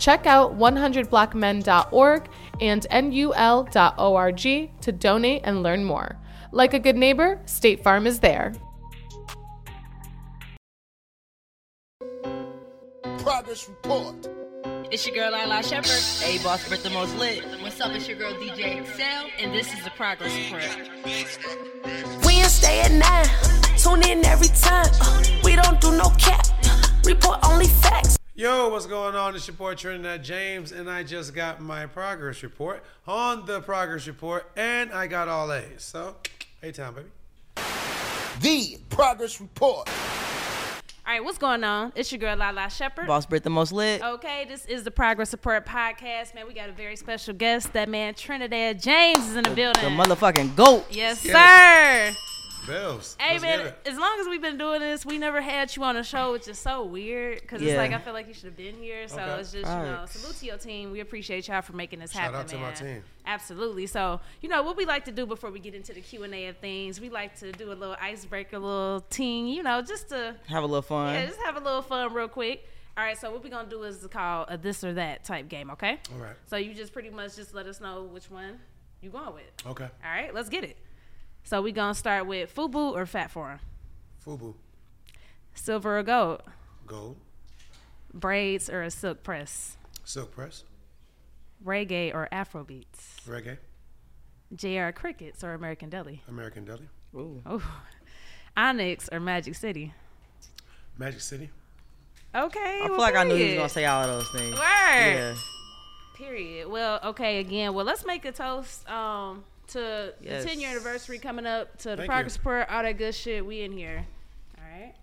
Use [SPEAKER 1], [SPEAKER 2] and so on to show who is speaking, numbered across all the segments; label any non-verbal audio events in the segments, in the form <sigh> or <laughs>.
[SPEAKER 1] Check out 100blackmen.org and nul.org to donate and learn more. Like a good neighbor, State Farm is there.
[SPEAKER 2] Progress report.
[SPEAKER 3] It's your girl Lala Shepherd. Hey, boss, Brit the most lit. What's up? It's your girl DJ Excel, and this is the progress report.
[SPEAKER 4] Wednesday at 9. Tune in every time. Uh, we don't do no cap. Report only facts.
[SPEAKER 5] Yo, what's going on? It's your boy Trinidad James, and I just got my progress report on the progress report, and I got all A's. So, hey, time, baby.
[SPEAKER 2] The progress report.
[SPEAKER 6] All right, what's going on? It's your girl Lala Shepherd.
[SPEAKER 3] Boss Brit the most lit.
[SPEAKER 6] Okay, this is the Progress Report podcast, man. We got a very special guest. That man Trinidad James is in the building.
[SPEAKER 3] The motherfucking goat.
[SPEAKER 6] yes,
[SPEAKER 5] Yes.
[SPEAKER 6] sir.
[SPEAKER 5] Bells.
[SPEAKER 6] Hey
[SPEAKER 5] Let's
[SPEAKER 6] man, as long as we've been doing this, we never had you on the show, which is so weird because it's like I feel like you should have been here. So
[SPEAKER 5] Okay.
[SPEAKER 6] it's just you know,
[SPEAKER 3] Facts.
[SPEAKER 6] salute to your team. We appreciate y'all for making this
[SPEAKER 5] Shout
[SPEAKER 6] happen, Shout
[SPEAKER 5] out to my team.
[SPEAKER 6] Absolutely. So you know what we like to do before we get into the Q and A of things. We like to do a little icebreaker, a little ting, you know, just to
[SPEAKER 3] Have a little fun.
[SPEAKER 6] yeah, just have a little fun real quick. All right, so what we're gonna do is call a this or that type game, okay?
[SPEAKER 5] All right.
[SPEAKER 6] So you just pretty much just let us know which one you going with.
[SPEAKER 5] Okay.
[SPEAKER 6] All right, let's get it. So we gonna start with Fubu or Fat Forum,
[SPEAKER 5] Fubu.
[SPEAKER 6] silver or gold,
[SPEAKER 5] Gold.
[SPEAKER 6] braids or a silk press,
[SPEAKER 5] Silk press.
[SPEAKER 6] reggae or Afro beats,
[SPEAKER 5] Reggae.
[SPEAKER 6] JR Crickets or American Deli,
[SPEAKER 5] American Deli.
[SPEAKER 3] Ooh.
[SPEAKER 6] oh, Onyx or Magic City.
[SPEAKER 5] Magic City.
[SPEAKER 6] Okay,
[SPEAKER 3] I feel
[SPEAKER 6] well,
[SPEAKER 3] like I knew he was gonna say all of those things.
[SPEAKER 6] Word.
[SPEAKER 3] Yeah.
[SPEAKER 6] Period. Well, okay, again. Well, let's make a toast um, to
[SPEAKER 3] Yes.
[SPEAKER 6] the 10 year anniversary coming up, to the
[SPEAKER 5] Thank
[SPEAKER 6] progress
[SPEAKER 5] you.
[SPEAKER 6] report, all that good shit. We in here. All right.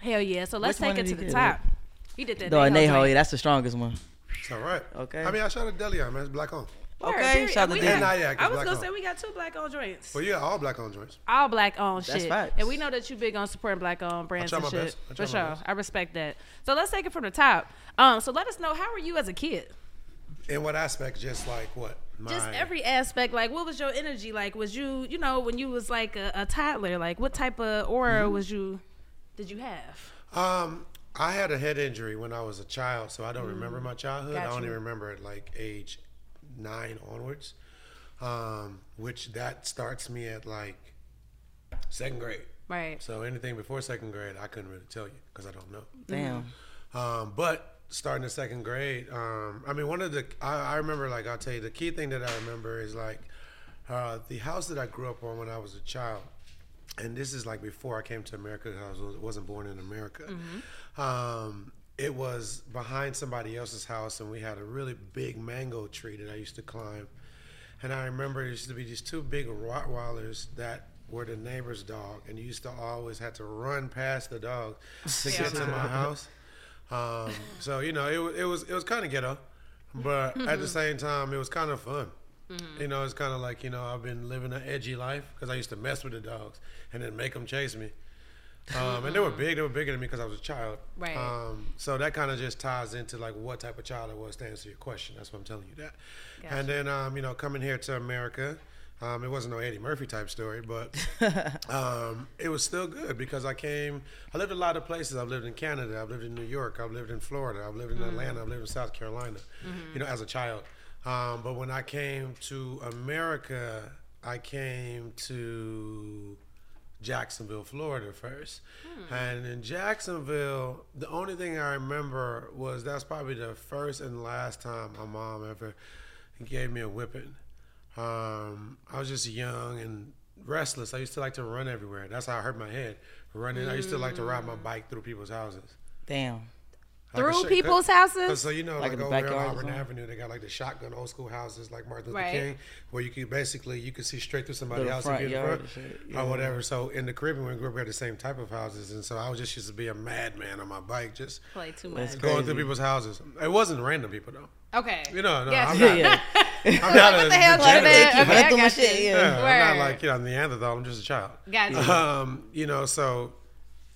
[SPEAKER 6] Hell yeah. So let's
[SPEAKER 3] Which
[SPEAKER 6] take it to the
[SPEAKER 3] get?
[SPEAKER 6] top. He did that.
[SPEAKER 3] The
[SPEAKER 6] Neho
[SPEAKER 3] Neho, yeah, that's the strongest one.
[SPEAKER 5] It's all right.
[SPEAKER 3] Okay.
[SPEAKER 5] I mean, I shot a deli on, man. It's black on.
[SPEAKER 3] Okay,
[SPEAKER 6] period.
[SPEAKER 3] shout out
[SPEAKER 6] We
[SPEAKER 3] to
[SPEAKER 6] got-
[SPEAKER 5] Deli. Nah, yeah, 'cause
[SPEAKER 6] I was
[SPEAKER 5] black
[SPEAKER 6] going
[SPEAKER 5] on.
[SPEAKER 6] to say we got two black owned joints.
[SPEAKER 5] Well, yeah, all black on joints.
[SPEAKER 6] All black owned
[SPEAKER 3] That's
[SPEAKER 6] shit.
[SPEAKER 3] facts.
[SPEAKER 6] And we know that you big on supporting black owned brands
[SPEAKER 5] try
[SPEAKER 6] and
[SPEAKER 5] my
[SPEAKER 6] shit.
[SPEAKER 5] best. I
[SPEAKER 6] For
[SPEAKER 5] my
[SPEAKER 6] sure.
[SPEAKER 5] best.
[SPEAKER 6] I respect that. So let's take it from the top. Um, so let us know how were you as a kid?
[SPEAKER 5] In what aspect? Just like what? My,
[SPEAKER 6] just every aspect like what was your energy like was you you know when you was like a, a toddler like what type of aura
[SPEAKER 5] Mm-hmm.
[SPEAKER 6] was you did you have
[SPEAKER 5] Um, I had a head injury when I was a child, so I don't remember my childhood. I
[SPEAKER 6] Got
[SPEAKER 5] only
[SPEAKER 6] you.
[SPEAKER 5] remember it like age nine onwards, um, which that starts me at like second grade.
[SPEAKER 6] right
[SPEAKER 5] So anything before second grade, I couldn't really tell you because I don't know.
[SPEAKER 3] Damn.
[SPEAKER 5] Um, but starting in second grade, um, I mean, one of the I, I remember like I'll tell you the key thing that I remember is like uh, the house that I grew up on when I was a child, and this is like before I came to America. 'cause I was, wasn't born in America. Um, it was behind somebody else's house, and we had a really big mango tree that I used to climb. And I remember there used to be these two big Rottweilers that were the neighbor's dog, and you used to always have to run past the dog to <laughs> get to my house. Um, so you know, it, it was it was kind of ghetto, but <laughs> at the same time, it was kind of fun. You know, it's kind of like you know, I've been living an edgy life because I used to mess with the dogs and then make them chase me. Um, and they were <laughs> big; they were bigger than me because I was a child.
[SPEAKER 6] Right.
[SPEAKER 5] Um, so that kind of just ties into like what type of child I was to answer your question. That's what I'm telling you that. And then um, you know, coming here to America, um, it wasn't no Eddie Murphy type story, but <laughs> um, it was still good because I came. I lived a lot of places. I've lived in Canada. I've lived in New York. I've lived in Florida. I've lived in Atlanta. I've lived in South Carolina. You know, as a child. Um, but when I came to America, I came to Jacksonville, Florida first. And in Jacksonville, the only thing I remember was that's probably the first and last time my mom ever gave me a whipping. Um, I was just young and restless. I used to like to run everywhere. That's how I hurt my head. Running. I used to like to ride my bike through people's houses.
[SPEAKER 7] Damn.
[SPEAKER 5] Like a
[SPEAKER 6] Through
[SPEAKER 5] shit-
[SPEAKER 6] people's
[SPEAKER 5] 'cause-
[SPEAKER 6] houses?
[SPEAKER 5] 'cause So you know,
[SPEAKER 7] Like
[SPEAKER 5] like,
[SPEAKER 7] in
[SPEAKER 5] over here on
[SPEAKER 7] backyard
[SPEAKER 5] Auburn
[SPEAKER 7] something?
[SPEAKER 5] Avenue, they got like the shotgun old school houses, like Martin Luther
[SPEAKER 6] Right.
[SPEAKER 5] King, where you could basically you could see straight through somebody's
[SPEAKER 7] Little
[SPEAKER 5] house
[SPEAKER 7] front
[SPEAKER 5] if you're in
[SPEAKER 7] yard
[SPEAKER 5] front
[SPEAKER 7] shit, yeah.
[SPEAKER 5] or whatever. So in the Caribbean, we grew up, we had the same type of houses, and so I was just used to be a madman on my bike, just
[SPEAKER 6] Play too
[SPEAKER 7] That's
[SPEAKER 6] much.
[SPEAKER 7] crazy.
[SPEAKER 5] going through people's houses. It wasn't random people though.
[SPEAKER 6] Okay.
[SPEAKER 5] You know, no,
[SPEAKER 6] Gotcha.
[SPEAKER 5] I'm
[SPEAKER 7] Yeah,
[SPEAKER 5] not.
[SPEAKER 7] yeah. <laughs>
[SPEAKER 5] I'm not
[SPEAKER 6] what
[SPEAKER 5] a,
[SPEAKER 6] the hell,
[SPEAKER 7] like,
[SPEAKER 6] okay,
[SPEAKER 7] okay,
[SPEAKER 6] I got
[SPEAKER 7] shit. Yeah.
[SPEAKER 5] yeah I'm not like you know Neanderthal. I'm just a child.
[SPEAKER 6] Gotcha.
[SPEAKER 5] Um, you know, so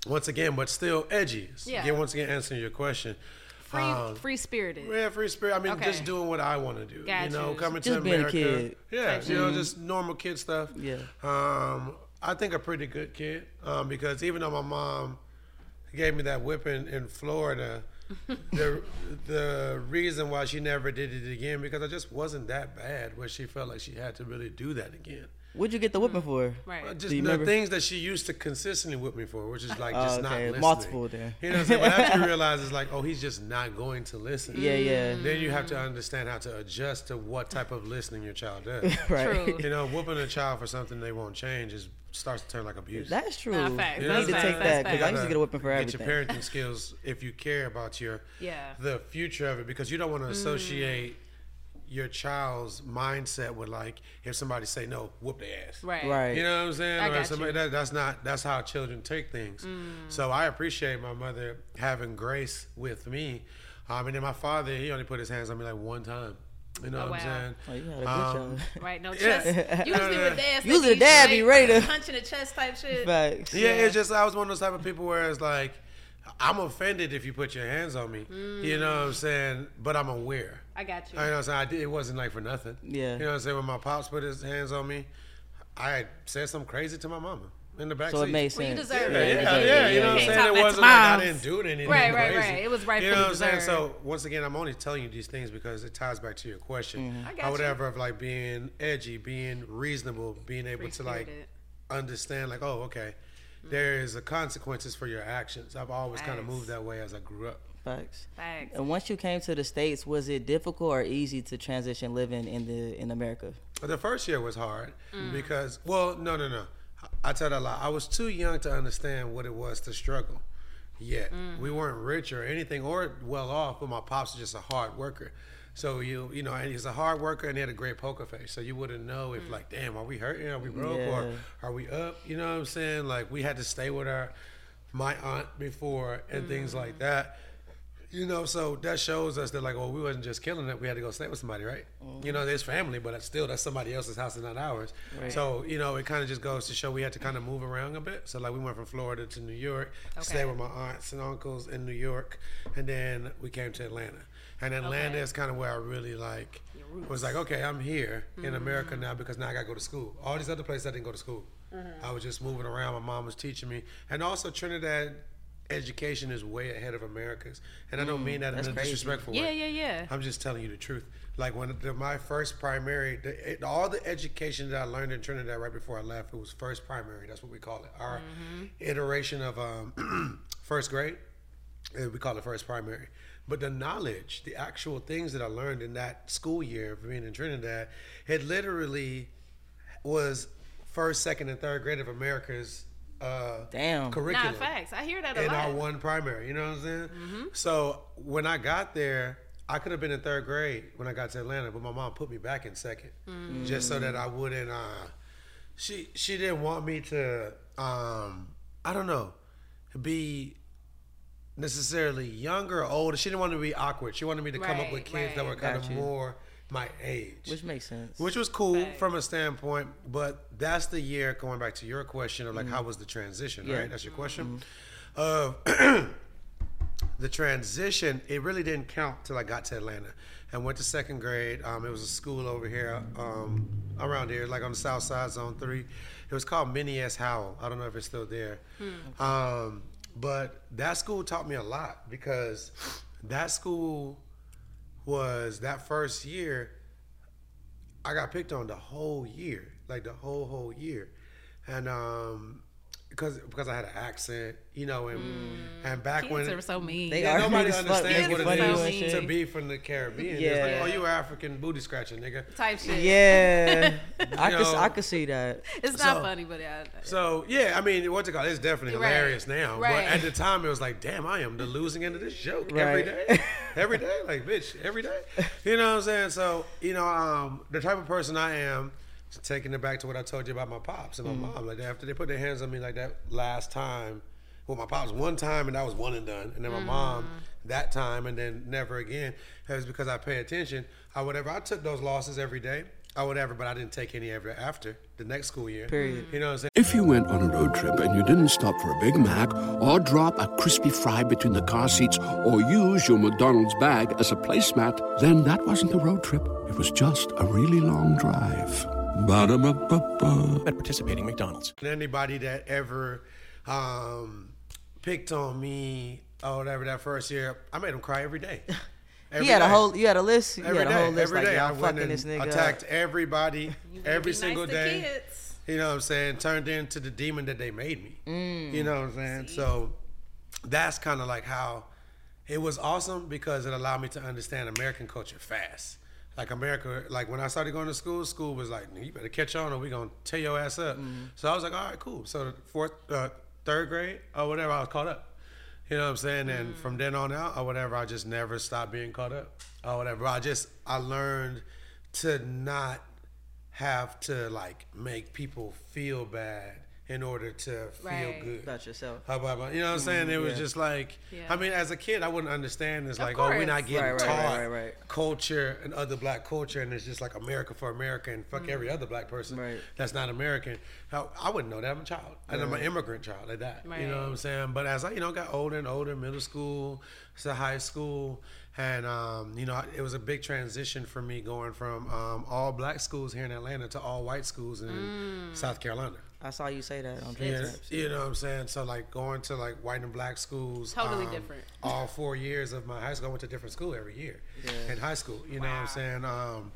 [SPEAKER 5] once again, but still edgy.
[SPEAKER 6] Yeah.
[SPEAKER 5] Again, once again, answering your question.
[SPEAKER 6] Free,
[SPEAKER 5] um,
[SPEAKER 6] free spirited.
[SPEAKER 5] Yeah, free spirit. I mean,
[SPEAKER 6] Okay.
[SPEAKER 5] just doing what I want to do.
[SPEAKER 6] Got
[SPEAKER 5] you know,
[SPEAKER 6] you.
[SPEAKER 5] coming
[SPEAKER 7] Just
[SPEAKER 5] to
[SPEAKER 7] being a
[SPEAKER 5] America.
[SPEAKER 7] kid.
[SPEAKER 5] Yeah,
[SPEAKER 6] Type
[SPEAKER 5] you know, just normal kid stuff.
[SPEAKER 7] Yeah.
[SPEAKER 5] Um, I think a pretty good kid. Um, because even though my mom gave me that whipping in Florida, <laughs> the the reason why she never did it again because I just wasn't that bad where she felt like she had to really do that again.
[SPEAKER 7] What'd you get the whipping for?
[SPEAKER 6] Right.
[SPEAKER 5] Just the
[SPEAKER 7] remember?
[SPEAKER 5] things that she used to consistently whip me for, which is like
[SPEAKER 7] Oh,
[SPEAKER 5] just not listening.
[SPEAKER 7] Multiple then.
[SPEAKER 5] You know what I'm saying? But after you realize it's like, oh, he's just not going to listen.
[SPEAKER 7] Yeah, yeah.
[SPEAKER 5] Then you have to understand how to adjust to what type of listening your child does. <laughs>
[SPEAKER 7] Right.
[SPEAKER 6] True.
[SPEAKER 5] You know, whooping a child for something they won't change is starts to turn like abuse.
[SPEAKER 7] That's true.
[SPEAKER 6] Nah, facts.
[SPEAKER 7] You
[SPEAKER 5] You know
[SPEAKER 7] need to take
[SPEAKER 5] saying?
[SPEAKER 7] that because I used to get a whipping for
[SPEAKER 5] Get
[SPEAKER 7] everything.
[SPEAKER 5] your parenting skills if you care about your
[SPEAKER 6] Yeah.
[SPEAKER 5] the future of it because you don't want to associate your child's mindset would like if somebody say no, whoop their ass.
[SPEAKER 6] Right.
[SPEAKER 7] Right.
[SPEAKER 5] You know what I'm saying?
[SPEAKER 6] I
[SPEAKER 5] Or
[SPEAKER 6] got
[SPEAKER 5] somebody,
[SPEAKER 6] you.
[SPEAKER 5] That, that's not that's how children take things. So I appreciate my mother having grace with me. Um, and then my father, he only put his hands on me like one time. You know
[SPEAKER 6] Oh,
[SPEAKER 5] what I'm saying?
[SPEAKER 7] Oh, you had a good
[SPEAKER 5] Um. <laughs>
[SPEAKER 6] Right. No
[SPEAKER 5] Yeah.
[SPEAKER 6] chest. <laughs> <laughs> Usually with dads, they
[SPEAKER 7] Usually
[SPEAKER 6] be
[SPEAKER 7] the dad be ready to-
[SPEAKER 6] punch in the chest type shit.
[SPEAKER 7] Facts.
[SPEAKER 5] Yeah, it's just I was one of those type of people where it's like I'm offended if you put your hands on me. You know what I'm saying? But I'm aware.
[SPEAKER 6] I got you.
[SPEAKER 5] I know what I'm saying? I did, it wasn't like for nothing.
[SPEAKER 7] Yeah.
[SPEAKER 5] You know what I'm saying? When my pops put his hands on me, I said something crazy to my mama in the back
[SPEAKER 7] So it
[SPEAKER 5] seat.
[SPEAKER 7] made
[SPEAKER 6] Well,
[SPEAKER 7] sense.
[SPEAKER 6] you deserve
[SPEAKER 5] Yeah,
[SPEAKER 6] it.
[SPEAKER 5] yeah,
[SPEAKER 7] deserve
[SPEAKER 5] yeah,
[SPEAKER 7] it.
[SPEAKER 5] You know what I'm
[SPEAKER 6] Can't
[SPEAKER 5] saying? It
[SPEAKER 6] back to
[SPEAKER 5] wasn't like I
[SPEAKER 6] moms.
[SPEAKER 5] didn't do anything
[SPEAKER 6] Right, right,
[SPEAKER 5] crazy.
[SPEAKER 6] right. It was
[SPEAKER 5] right
[SPEAKER 6] You
[SPEAKER 5] know what I'm saying? So once again, I'm only telling you these things because it ties back to your question. Mm-hmm.
[SPEAKER 6] I got
[SPEAKER 5] Or
[SPEAKER 6] you.
[SPEAKER 5] whatever of like being edgy, being reasonable, being able to like
[SPEAKER 6] Free-spirited.
[SPEAKER 5] understand like, oh, okay, mm-hmm. there is a consequences for your actions. I've always kind of
[SPEAKER 6] Facts.
[SPEAKER 5] moved that way as I grew up.
[SPEAKER 7] Facts.
[SPEAKER 6] Facts.
[SPEAKER 7] And once you came to the states, was it difficult or easy to transition living in the in America?
[SPEAKER 5] The first year was hard mm. because, well, no, no, no. I I tell that a lot. I was too young to understand what it was to struggle. Yet mm. we weren't rich or anything or well off, but my pops was just a hard worker. So you, you know, and he's a hard worker and he had a great poker face. So you wouldn't know if mm. like, damn, are we hurting? Are we broke? Or are we up? You know what I'm saying? Like we had to stay with our my aunt before and things like that. You know, so that shows us that like, well, we wasn't just killing it. We had to go stay with somebody, right? You mm-hmm. know, there's family, but it's still that's somebody else's house and not ours. So you know, it kind of just goes to show we had to kind of move around a bit. So like, we went from Florida to New York, stay with my aunts and uncles in New York, and then we came to Atlanta. And Atlanta is kind of where I really like was like, okay, I'm here in mm-hmm. America now because now I got to go to school. All these other places I didn't go to school. Mm-hmm. I was just moving around. My mom was teaching me, and also Trinidad education is way ahead of America's. And I don't mean that in a
[SPEAKER 7] crazy.
[SPEAKER 5] disrespectful
[SPEAKER 6] Yeah,
[SPEAKER 5] way.
[SPEAKER 6] yeah, yeah. Yeah.
[SPEAKER 5] I'm just telling you the truth. Like when the, my first primary, the, it, all the education that I learned in Trinidad right before I left, it was first primary. That's what we call it. Our iteration of um, <clears throat> first grade, uh, we call it first primary. But the knowledge, the actual things that I learned in that school year of being in Trinidad, it literally was first, second, and third grade of America's uh,
[SPEAKER 7] Damn.
[SPEAKER 6] Nah,
[SPEAKER 5] curriculum
[SPEAKER 6] facts. I hear that a
[SPEAKER 5] in
[SPEAKER 6] lot.
[SPEAKER 5] our one primary. You know what I'm saying? So when I got there, I could have been in third grade when I got to Atlanta, but my mom put me back in 2nd just so that I wouldn't. Uh, she she didn't want me to. Um, I don't know, be necessarily younger or older. She didn't want me to be awkward. She wanted me to come up with
[SPEAKER 6] Right,
[SPEAKER 5] kids that were kind
[SPEAKER 7] Got
[SPEAKER 5] of
[SPEAKER 7] you.
[SPEAKER 5] more my age.
[SPEAKER 7] Which makes sense.
[SPEAKER 5] Which was cool
[SPEAKER 6] Facts.
[SPEAKER 5] from a standpoint, but that's the year going back to your question of like how was the transition,
[SPEAKER 7] Yeah.
[SPEAKER 5] right? That's your question. Of <clears throat> the transition, it really didn't count till I got to Atlanta and went to second grade. Um, it was a school over here, um, around here, like on the south side, zone three. It was called Minnie S. Howell. I don't know if it's still there. Um, but that school taught me a lot because that school was that first year I got picked on the whole year, like the whole whole year, and um, because because I had an accent, you know, and and back
[SPEAKER 6] Kids
[SPEAKER 5] when
[SPEAKER 6] are so mean.
[SPEAKER 7] They
[SPEAKER 5] yeah,
[SPEAKER 7] are
[SPEAKER 5] nobody
[SPEAKER 7] mean as fuck.
[SPEAKER 5] understands what it
[SPEAKER 6] are so
[SPEAKER 5] is to be from the Caribbean.
[SPEAKER 7] Yeah.
[SPEAKER 5] It's like, oh, you African booty scratching, nigga.
[SPEAKER 6] type shit.
[SPEAKER 7] Yeah, <laughs> I
[SPEAKER 5] You
[SPEAKER 7] could I could see that.
[SPEAKER 6] It's not
[SPEAKER 5] So-
[SPEAKER 6] funny, but I,
[SPEAKER 5] So yeah, I mean, what's it called? It's definitely
[SPEAKER 6] Right.
[SPEAKER 5] hilarious now.
[SPEAKER 6] Right.
[SPEAKER 5] But at the time, it was like, damn, I am the losing end of this joke every
[SPEAKER 7] Right.
[SPEAKER 5] day, every day, like bitch, every day. You know what I'm saying? So you know, um, the type of person I am, taking it back to what I told you about my pops and my
[SPEAKER 7] Mm-hmm.
[SPEAKER 5] mom. Like after they put their hands on me like that last time, well, my pops one time and that was one and done, and then my mom that time and then never again. It was because I pay attention. I whatever I took those losses every day. I whatever, but I didn't take any ever after the next school year.
[SPEAKER 7] Period.
[SPEAKER 5] You know what I'm saying?
[SPEAKER 8] If you went on a road trip and you didn't stop for a Big Mac or drop a crispy fry between the car seats or use your McDonald's bag as a placemat, then that wasn't a road trip. It was just a really long drive. Ba-da-ba-ba-ba.
[SPEAKER 9] At participating McDonald's.
[SPEAKER 5] And anybody that ever um, picked on me or whatever that first year, I made them cry every day. <laughs> Every
[SPEAKER 7] He had a whole you had a list. You
[SPEAKER 5] Every
[SPEAKER 7] had a
[SPEAKER 5] day,
[SPEAKER 7] whole list
[SPEAKER 5] every
[SPEAKER 7] like
[SPEAKER 5] day. I
[SPEAKER 7] y'all
[SPEAKER 5] went
[SPEAKER 7] fucking
[SPEAKER 5] and
[SPEAKER 7] this nigga.
[SPEAKER 5] attacked
[SPEAKER 7] up.
[SPEAKER 5] everybody every
[SPEAKER 6] be
[SPEAKER 5] single
[SPEAKER 6] nice to
[SPEAKER 5] day.
[SPEAKER 6] kids.
[SPEAKER 5] You know what I'm saying? Turned into the demon that they made me.
[SPEAKER 7] Mm.
[SPEAKER 5] You know what I'm saying? So that's kind of like how it was awesome because it allowed me to understand American culture fast. Like America, like when I started going to school, school was like, you better catch on or we gonna tear your ass up.
[SPEAKER 7] Mm-hmm.
[SPEAKER 5] So I was like, all right, cool. So fourth, uh, third grade or whatever, I was caught up. You know what I'm saying? And from then on out or whatever, I just never stopped being caught up or whatever. I just I learned to not have to like make people feel bad in order to feel
[SPEAKER 6] Right.
[SPEAKER 5] good
[SPEAKER 7] About yourself.
[SPEAKER 5] How about- you know what I'm saying? It was just like,
[SPEAKER 6] Yeah.
[SPEAKER 5] I mean, as a kid, I wouldn't understand. It's
[SPEAKER 6] Of
[SPEAKER 5] like, oh, we're not getting
[SPEAKER 7] Right, right,
[SPEAKER 5] taught
[SPEAKER 7] right, right, right.
[SPEAKER 5] culture and other black culture, and it's just like America for America and fuck every other black person
[SPEAKER 7] Right.
[SPEAKER 5] that's not American. How, I wouldn't know that. I'm a child, and I'm an immigrant child like that. You know what I'm saying? But as I, you know, got older and older, middle school to high school, and um, you know, it was a big transition for me going from um, all black schools here in Atlanta to all white schools in South Carolina.
[SPEAKER 7] I saw you say that on
[SPEAKER 5] Yeah, you know what I'm saying? So like going to like white and black schools.
[SPEAKER 6] Totally
[SPEAKER 5] um,
[SPEAKER 6] different.
[SPEAKER 5] All four years of my high school, I went to different school every year in high school. You know what I'm saying? Um,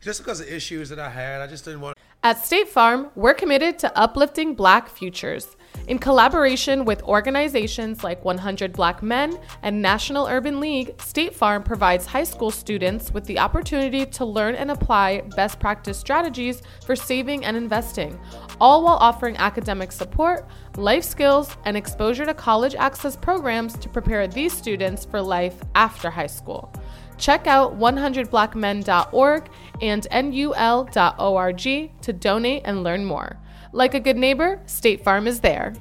[SPEAKER 5] just because of issues that I had, I just didn't want.
[SPEAKER 1] At State Farm, we're committed to uplifting Black futures. In collaboration with organizations like 100 Black Men and National Urban League, State Farm provides high school students with the opportunity to learn and apply best practice strategies for saving and investing, all while offering academic support, life skills, and exposure to college access programs to prepare these students for life after high school. Check out 100blackmen.org and nul.org to donate and learn more. Like a good neighbor, State Farm is there.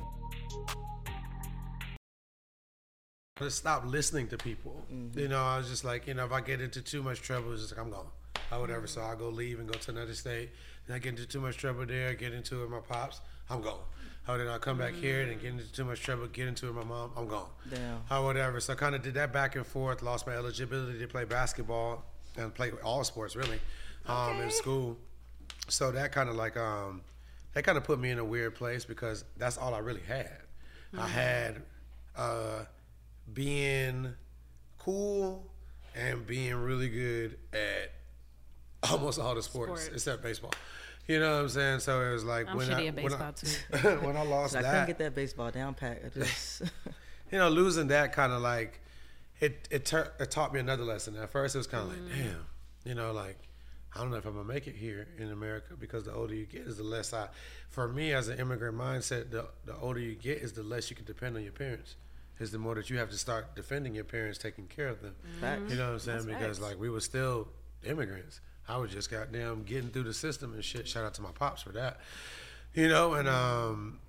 [SPEAKER 5] Just stop listening to people.
[SPEAKER 7] Mm-hmm.
[SPEAKER 5] You know, I was just like, you know, if I get into too much trouble, it's just like I'm gone. Or whatever. So I go leave and go to another state. And I get into too much trouble there, get into it with my pops, I'm gone. Or then I come back here and get into too much trouble, get into it with my mom, I'm gone.
[SPEAKER 7] Damn.
[SPEAKER 5] Or whatever. So I kind of did that back and forth, lost my eligibility to play basketball and play all sports really um, in school. So that kind of like, um, that kind of put me in a weird place because that's all I really had. I had uh, being cool and being really good at almost all the sports,
[SPEAKER 6] Sports.
[SPEAKER 5] except baseball. You know what I'm saying? So it was like
[SPEAKER 6] I'm
[SPEAKER 5] when I
[SPEAKER 6] at
[SPEAKER 5] when I, <laughs>
[SPEAKER 6] too.
[SPEAKER 5] when I lost
[SPEAKER 7] I
[SPEAKER 5] that,
[SPEAKER 7] couldn't get that baseball down pat. I just <laughs> <laughs>
[SPEAKER 5] you know, losing that kind of like it it, tur- it taught me another lesson. At first, it was kind of like, mm-hmm. damn, you know, like I don't know if I'm gonna make it here in America because the older you get is the less I. For me, as an immigrant mindset, the the older you get is the less you can depend on your parents. Is the more that you have to start defending your parents, taking care of them.
[SPEAKER 7] Facts.
[SPEAKER 5] You know what I'm saying?
[SPEAKER 6] That's
[SPEAKER 5] because
[SPEAKER 6] facts.
[SPEAKER 5] like we were still immigrants. I was just goddamn getting through the system and shit. Shout out to my pops for that. You know, and um,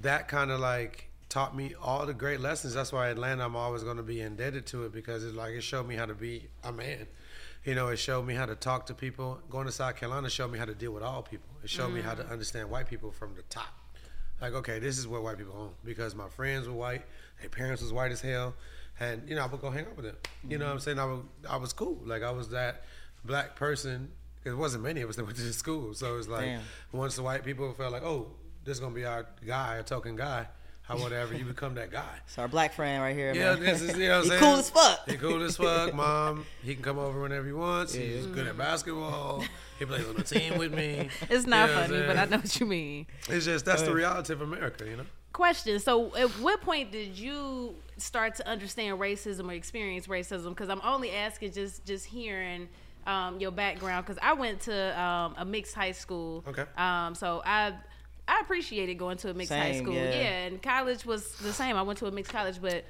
[SPEAKER 5] that kind of like taught me all the great lessons. That's why Atlanta, I'm always going to be indebted to it because it like it showed me how to be a man. You know, it showed me how to talk to people. Going to South Carolina showed me how to deal with all people. It showed me how to understand white people from the top. Like, okay, this is what white people own because my friends were white, their parents was white as hell, and you know I would go hang out with them. You know what I'm saying? I was I was cool. Like I was that black person. It wasn't many of us that went to the school, so it was like
[SPEAKER 7] Damn.
[SPEAKER 5] once the white people felt like, oh, this is gonna be our guy, a token guy, or <laughs> whatever, you become that guy.
[SPEAKER 7] it's our black friend right here.
[SPEAKER 5] Yeah,
[SPEAKER 7] man.
[SPEAKER 5] this is you know what <laughs> I'm
[SPEAKER 7] he
[SPEAKER 5] saying?
[SPEAKER 7] cool as fuck.
[SPEAKER 5] He cool as fuck, <laughs> mom. He can come over whenever he wants. He's good at basketball. He plays on the team with me.
[SPEAKER 6] It's not
[SPEAKER 5] You know
[SPEAKER 6] funny, but I know what you mean.
[SPEAKER 5] It's just that's the uh, reality of America, you know.
[SPEAKER 6] question. So, at what point did you start to understand racism or experience racism? Because I'm only asking just just hearing um, your background. Because I went to um, a mixed high school.
[SPEAKER 5] Okay.
[SPEAKER 6] Um, so I I appreciated going to a mixed high school.
[SPEAKER 7] yeah.
[SPEAKER 6] and college was the same. I went to a mixed college, but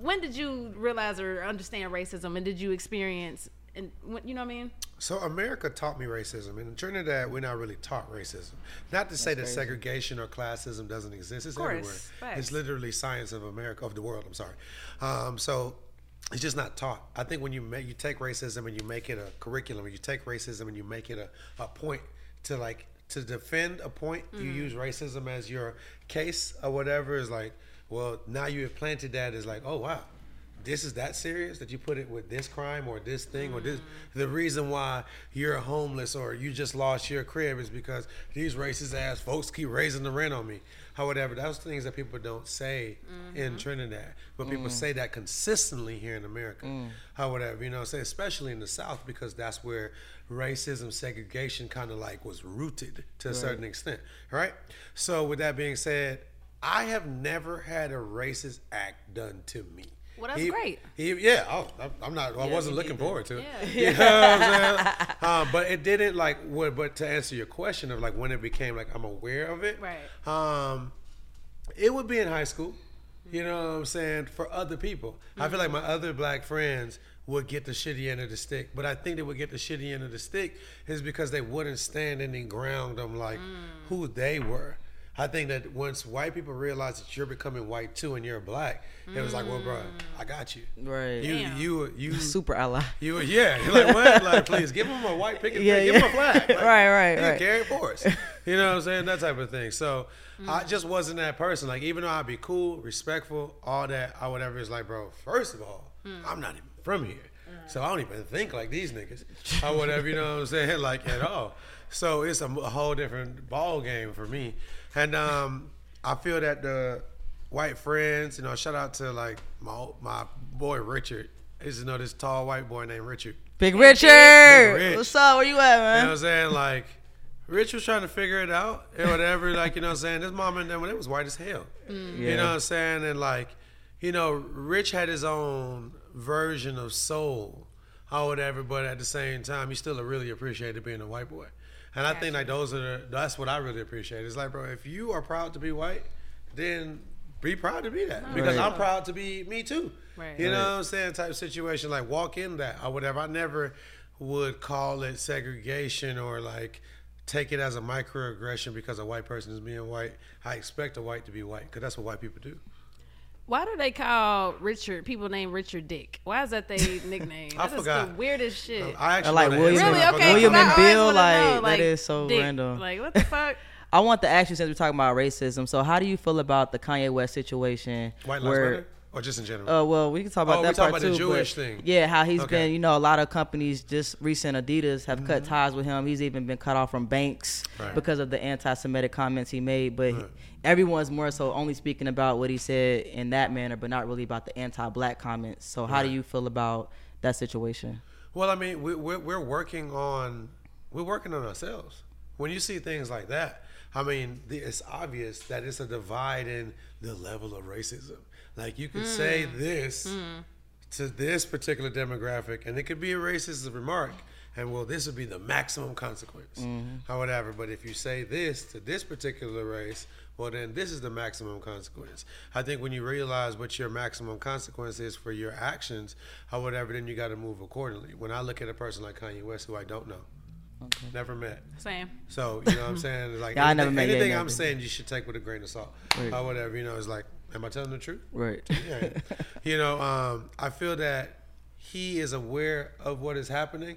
[SPEAKER 6] when did you realize or understand racism, and did you experience? And you know what I mean?
[SPEAKER 5] So America taught me racism. And in Trinidad, we're not really taught racism. Not to say that
[SPEAKER 7] crazy.
[SPEAKER 5] segregation or classism doesn't exist. It's
[SPEAKER 6] Of course,
[SPEAKER 5] everywhere.
[SPEAKER 6] facts.
[SPEAKER 5] It's literally science of America of the world. I'm sorry. Um, so it's just not taught. I think when you make you take racism and you make it a curriculum, you take racism and you make it a, a point to like to defend a point. You mm-hmm. use racism as your case or whatever. Is like, well, now you have planted that as like, oh wow, this is that serious that you put it with this crime or this thing or this mm-hmm. the reason why you're homeless or you just lost your crib is because these racist ass folks keep raising the rent on me or whatever those things that people don't say in mm-hmm. trinidad but people mm. say that consistently here in america. Mm. Or whatever you know say especially in the south because that's where racism segregation kind of like was rooted to a certain extent right? So with that being said i have never had a racist act done to me
[SPEAKER 6] Well, that's
[SPEAKER 5] he-
[SPEAKER 6] great.
[SPEAKER 5] he, yeah, oh, I'm- I'm not. I
[SPEAKER 7] Yeah,
[SPEAKER 5] wasn't looking forward to it.
[SPEAKER 6] Yeah.
[SPEAKER 5] You know what I'm saying? um, <laughs> but it didn't like. What? But to answer your question of like when it became like I'm aware of it.
[SPEAKER 6] Right.
[SPEAKER 5] Um, it would be in high school. You know what I'm saying? For other people, I feel like my other black friends would get the shitty end of the stick, but I think they would get the shitty end of the stick is because they wouldn't stand any ground on like who they were. I think that once white people realize that you're becoming white too and you're black, it was like, well, bro, I got you.
[SPEAKER 7] Right.
[SPEAKER 5] You,
[SPEAKER 6] Damn.
[SPEAKER 5] you, you, <laughs>
[SPEAKER 7] Super ally.
[SPEAKER 5] you, were yeah. You're like, what? Like, please give him a white picket.
[SPEAKER 7] Yeah,
[SPEAKER 5] give him a
[SPEAKER 7] yeah.
[SPEAKER 5] flag. <laughs> Like,
[SPEAKER 7] Right, right,
[SPEAKER 5] yeah,
[SPEAKER 7] right.
[SPEAKER 5] Carry it for us. <laughs> You know what I'm saying? That type of thing. So
[SPEAKER 7] Mm.
[SPEAKER 5] I just wasn't that person. Like, even though I'd be cool, respectful, all that, I whatever. It's like, bro, first of all,
[SPEAKER 7] Mm.
[SPEAKER 5] I'm not even from here. So I don't even think like these niggas or whatever, you know what I'm saying? Like at all. So it's a whole different ball game for me. And um, I feel that the white friends, you know, shout out to like my my boy Richard. I used to know this tall white boy named Richard.
[SPEAKER 7] Big Richard.
[SPEAKER 5] Rich.
[SPEAKER 7] What's up? Where you at, man?
[SPEAKER 5] You know what I'm saying? Like, Rich was trying to figure it out and whatever. Like, you know what I'm saying? This mom and them, it was white as hell. You know what I'm saying? And like, you know, Rich had his own version of soul or whatever, but at the same time, he still really appreciated being a white boy. And I think like those are that's what I really appreciate. It's like, bro, if you are proud to be white, then be proud to be that because
[SPEAKER 7] Right.
[SPEAKER 5] I'm proud to be me too.
[SPEAKER 6] Right.
[SPEAKER 5] You know what I'm saying? Type situation like walk in that or whatever. I never would call it segregation or like take it as a microaggression because a white person is being white. I expect a white to be white because that's what white people do.
[SPEAKER 6] Why do they call Richard people named Richard Dick? Why is that their <laughs> nickname?
[SPEAKER 5] I
[SPEAKER 6] That is
[SPEAKER 5] forgot.
[SPEAKER 6] the weirdest shit.
[SPEAKER 5] I actually
[SPEAKER 7] like William
[SPEAKER 6] really?
[SPEAKER 5] but
[SPEAKER 6] Okay.
[SPEAKER 7] William
[SPEAKER 6] 'cause I
[SPEAKER 7] and Bill,
[SPEAKER 6] wanna
[SPEAKER 7] like, that is so
[SPEAKER 6] Dick.
[SPEAKER 7] random.
[SPEAKER 6] Like what the fuck? <laughs>
[SPEAKER 7] I want to ask you since we're talking about racism. So, how do you feel about the Kanye West situation?
[SPEAKER 5] White lives
[SPEAKER 7] where,
[SPEAKER 5] matter or just in general.
[SPEAKER 7] Uh, well, we can talk about
[SPEAKER 5] Oh,
[SPEAKER 7] that part
[SPEAKER 5] about the
[SPEAKER 7] too.
[SPEAKER 5] Jewish thing.
[SPEAKER 7] Yeah, how he's
[SPEAKER 5] Okay.
[SPEAKER 7] been. You know, a lot of companies just recent Adidas have cut ties with him. He's even been cut off from banks
[SPEAKER 5] Right.
[SPEAKER 7] because of the anti-Semitic comments he made. But everyone's more so only speaking about what he said in that manner, but not really about the anti-black comments. So, how do you feel about that situation?
[SPEAKER 5] Well, I mean, we, we're, we're working on we're working on ourselves. When you see things like that, I mean, the, it's obvious that it's a divide in the level of racism. Like you could say mm. this mm. to this particular demographic, and it could be a racist remark, and well, this would be the maximum consequence mm-hmm. or whatever. But if you say this to this particular race, well, then this is the maximum consequence. I think when you realize what your maximum consequence is for your actions or whatever, then you got to move accordingly. When I look at a person like Kanye West, who I don't know, never met,
[SPEAKER 6] Same.
[SPEAKER 5] so you know what I'm saying? Like
[SPEAKER 7] Yeah, I never
[SPEAKER 5] anything,
[SPEAKER 7] met-
[SPEAKER 5] anything
[SPEAKER 7] never
[SPEAKER 5] I'm
[SPEAKER 7] did.
[SPEAKER 5] saying, you should take with a grain of salt
[SPEAKER 7] Right.
[SPEAKER 5] or whatever. You know, it's like, am I telling the truth?
[SPEAKER 7] Right.
[SPEAKER 5] Yeah. <laughs> you know, um, I feel that he is aware of what is happening.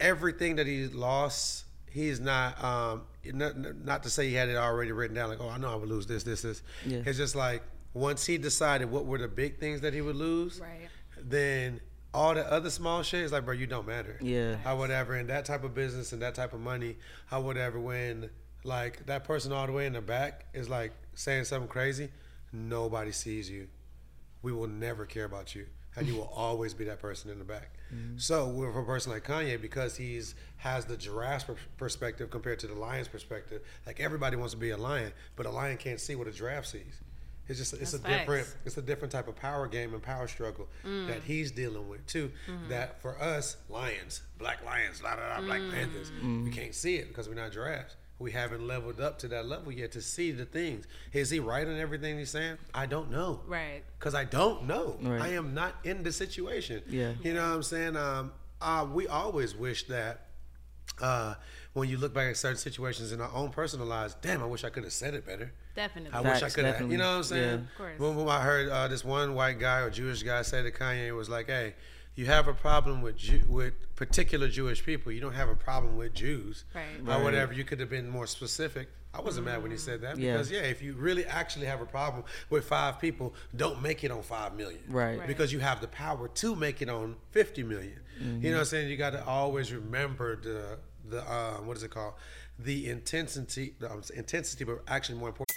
[SPEAKER 5] Everything that he lost, he's not. Um, not, not to say he had it already written down, like, oh, I know I would lose this, this, this.
[SPEAKER 7] Yeah.
[SPEAKER 5] It's just like once he decided what were the big things that he would lose,
[SPEAKER 6] Right.
[SPEAKER 5] then all the other small shit is like, bro, you don't matter.
[SPEAKER 7] Yeah.
[SPEAKER 5] Or whatever. And that type of business and that type of money, or whatever, when like that person all the way in the back is like saying something crazy, nobody sees you. We will never care about you. and you will always be that person in the back. So with a person like Kanye, because he's has the giraffe perspective compared to the lion's perspective, like everybody wants to be a lion, but a lion can't see what a giraffe sees. It's just it's
[SPEAKER 6] That's
[SPEAKER 5] a different it's a different type of power game and power struggle
[SPEAKER 6] Mm.
[SPEAKER 5] that he's dealing with too.
[SPEAKER 6] Mhm.
[SPEAKER 5] That for us, lions, black lions, la da da, black
[SPEAKER 6] Mm.
[SPEAKER 5] panthers,
[SPEAKER 7] Mm.
[SPEAKER 5] we can't see it because we're not giraffes. We haven't leveled up to that level yet to see the things. Is he right on everything he's saying? I don't know.
[SPEAKER 6] Right.
[SPEAKER 5] Because I don't know.
[SPEAKER 7] Right.
[SPEAKER 5] I am not in the situation.
[SPEAKER 7] Yeah.
[SPEAKER 5] You know what I'm saying? Um, uh, we always wish that uh, when you look back at certain situations in our own personal lives, damn, I wish I could have said it better.
[SPEAKER 6] Definitely.
[SPEAKER 5] I wish I could have.
[SPEAKER 7] definitely.
[SPEAKER 5] You know what I'm saying?
[SPEAKER 7] Yeah.
[SPEAKER 6] Of course.
[SPEAKER 5] When, when I heard uh, this one white guy or Jewish guy say to Kanye, it was like, "Hey, you have a problem with Jew- with particular Jewish people. You don't have a problem with Jews,
[SPEAKER 6] Right.
[SPEAKER 5] Or whatever. You could have been more specific. I wasn't mad when he said that
[SPEAKER 7] Yeah.
[SPEAKER 5] because yeah, if you really actually have a problem with five people, don't make it on five million,
[SPEAKER 7] Right. Right.
[SPEAKER 5] Because you have the power to make it on fifty million.
[SPEAKER 7] Mm-hmm.
[SPEAKER 5] You know what I'm saying? You got to always remember the the uh, what is it called? The intensity, the um, intensity, but actually more important.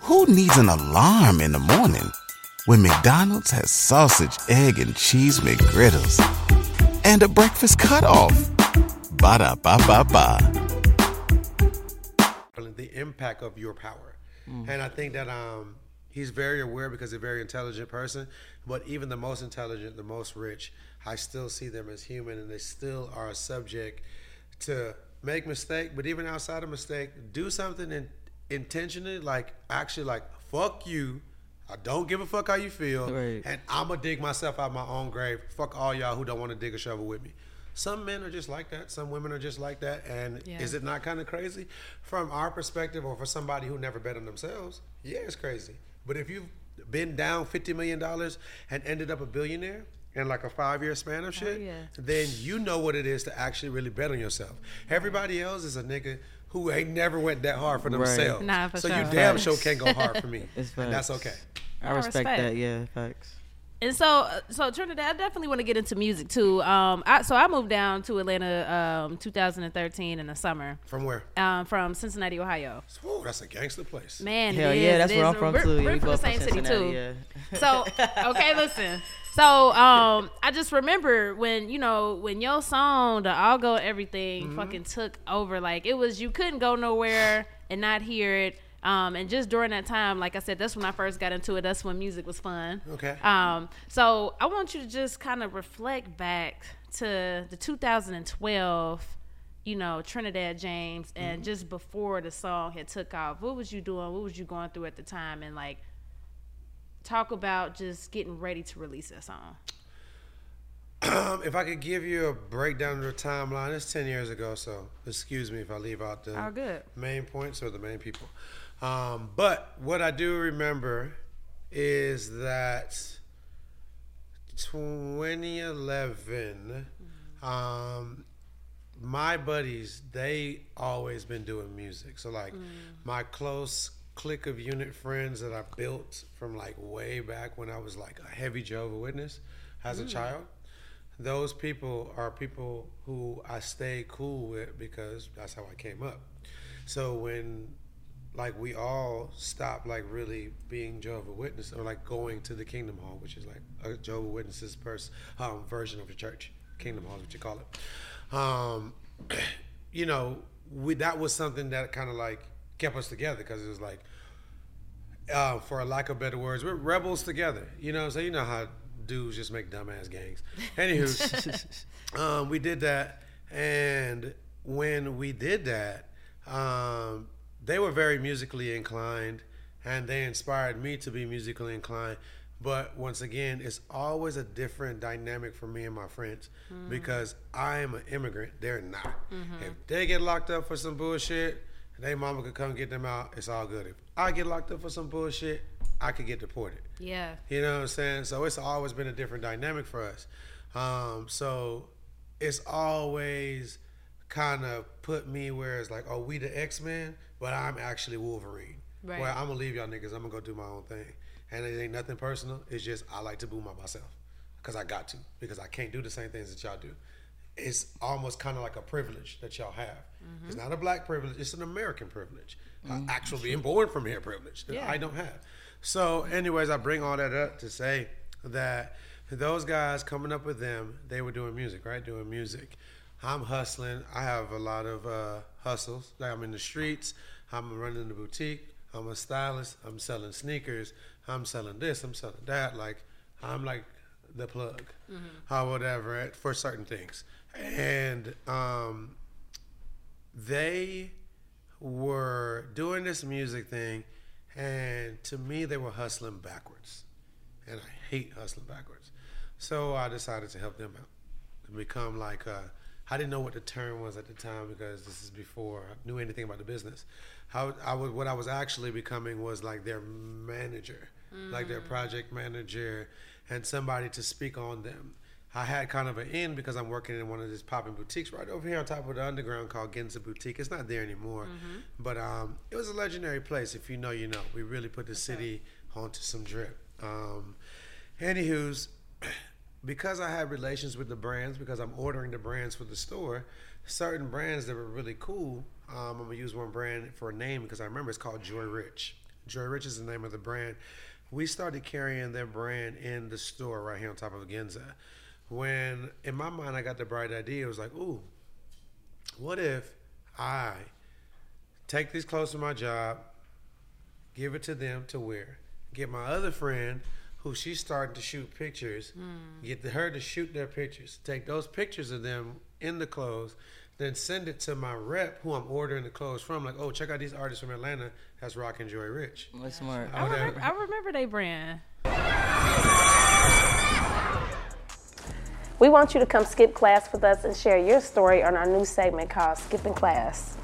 [SPEAKER 10] Who needs an alarm in the morning when McDonald's has sausage, egg, and cheese McGriddles and a breakfast cutoff? Ba da ba ba ba.
[SPEAKER 5] the impact of your power.
[SPEAKER 7] Mm.
[SPEAKER 5] And I think that um, he's very aware because he's a very intelligent person. But even the most intelligent, the most rich, I still see them as human and they still are subject to make mistake. But even outside of mistake, do something in, intentionally, like actually like, fuck you. I don't give a fuck how you feel.
[SPEAKER 7] Right.
[SPEAKER 5] And I'm going to dig myself out my own grave. Fuck all y'all who don't want to dig a shovel with me. Some men are just like that. Some women are just like that. And
[SPEAKER 6] Yeah.
[SPEAKER 5] is it not kind of crazy from our perspective or for somebody who never bet on themselves? Yeah, it's crazy. But if you've been down $50 million and ended up a billionaire in like a five year span of oh, shit,
[SPEAKER 6] yeah.
[SPEAKER 5] then you know what it is to actually really bet on yourself. Everybody else is a nigga who ain't never went that hard for
[SPEAKER 7] Right.
[SPEAKER 5] themselves.
[SPEAKER 6] Nah, for
[SPEAKER 5] so you damn
[SPEAKER 7] Facts.
[SPEAKER 5] sure can't go hard for me. <laughs>
[SPEAKER 7] It's
[SPEAKER 5] and that's okay.
[SPEAKER 7] I
[SPEAKER 6] I
[SPEAKER 7] respect,
[SPEAKER 6] respect.
[SPEAKER 7] that. Yeah, facts.
[SPEAKER 6] And so, uh, so Trinidad, I definitely want to get into music too. Um, I, so I moved down to Atlanta, um, 2013 in the summer,
[SPEAKER 5] From where?
[SPEAKER 6] um, from Cincinnati, Ohio.
[SPEAKER 5] Whoa, that's a gangster place.
[SPEAKER 6] Man,
[SPEAKER 7] Hell
[SPEAKER 6] it
[SPEAKER 7] yeah, that's
[SPEAKER 6] it
[SPEAKER 7] where
[SPEAKER 6] is.
[SPEAKER 7] I'm from
[SPEAKER 6] We're-
[SPEAKER 7] too.
[SPEAKER 6] We're
[SPEAKER 7] we
[SPEAKER 6] from the same city too.
[SPEAKER 7] yeah.
[SPEAKER 6] So <laughs> okay, listen. So um, I just remember when you know when your song, the All Gold Everything,
[SPEAKER 7] Mm-hmm.
[SPEAKER 6] fucking took over. Like it was, you couldn't go nowhere and not hear it. Um, and just during that time, like I said, that's when I first got into it. That's when music was fun.
[SPEAKER 5] Okay.
[SPEAKER 6] Um, so I want you to just kind of reflect back to the 2012, you know, Trinidad James, and just before the song had took off. What was you doing? What was you going through at the time? And like, talk about just getting ready to release that song.
[SPEAKER 5] Um, <clears throat> if I could give you a breakdown of the timeline, it's 10 years ago, so excuse me if I leave out the main points or the main people. Um, but what I do remember is that 2011, um, my buddies, they always been doing music. So like my close clique of unit friends that I built from like way back when I was like a heavy Jehovah Witness as a child those people are people who I stay cool with because that's how I came up. So when like we all stopped like really being Jehovah Witness or like going to the Kingdom Hall, which is like a Jehovah Witnesses person um, version of the church. Kingdom Hall is what you call it. Um, <clears throat> you know, we that was something that kind of like kept us together because it was like uh, for a lack of better words, we're rebels together. You know saying? You know how dudes just make dumbass gangs. <laughs> Anywho, <laughs> um, we did that. And when we did that, um, they were very musically inclined and they inspired me to be musically inclined. But once again, it's always a different dynamic for me and my friends because I am an immigrant. They're not. If they get locked up for some bullshit, they mama could come get them out. It's all good. If I get locked up for some bullshit, I could get deported.
[SPEAKER 6] Yeah.
[SPEAKER 5] You know what I'm saying? So it's always been a different dynamic for us. Um, so it's always kind of put me where it's like, oh, we the X Men, but I'm actually Wolverine.
[SPEAKER 6] Right.
[SPEAKER 5] Where I'm gonna leave y'all niggas. I'm gonna go do my own thing, and it ain't nothing personal. It's just I like to boom by myself because I got to because I can't do the same things that y'all do. It's almost kind of like a privilege that y'all have. It's not a black privilege. It's an American privilege. Uh, actual being born from here privilege that
[SPEAKER 6] Yeah.
[SPEAKER 5] I don't have. So, anyways, I bring all that up to say that those guys coming up with them, they were doing music, right? Doing music. I'm hustling. I have a lot of uh, hustles. Like I'm in the streets. I'm running the boutique. I'm a stylist. I'm selling sneakers. I'm selling this. I'm selling that. Like I'm like the plug, or whatever for certain things. And um, they were doing this music thing, and to me, they were hustling backwards, and I hate hustling backwards. So I decided to help them out to become like uh, I didn't know what the term was at the time because this is before I knew anything about the business. How I was what I was actually becoming was like their manager, like their project manager, and somebody to speak on them. I had kind of an in because I'm working in one of these popping boutiques right over here on top of the underground called Ginza Boutique. It's not there anymore, but um, it was a legendary place. If you know, you know. We really put the city onto some drip. Um, anywho's, because I have relations with the brands, because I'm ordering the brands for the store, certain brands that were really cool. Um, I'm gonna use one brand for a name because I remember it's called Joy Rich. Joy Rich is the name of the brand. We started carrying their brand in the store right here on top of Ginza. When in my mind I got the bright idea, it was like, ooh, what if I take these clothes to my job, give it to them to wear, get my other friend who she's starting to shoot pictures, hmm. get her to shoot their pictures, take those pictures of them in the clothes, then send it to my rep who I'm ordering the clothes from. Like, oh, check out these artists from Atlanta. That's Rockin' Joy Rich.
[SPEAKER 7] That's smart.
[SPEAKER 6] I remember, I remember they brand.
[SPEAKER 11] We want you to come skip class with us and share your story on our new segment called Skipping Class.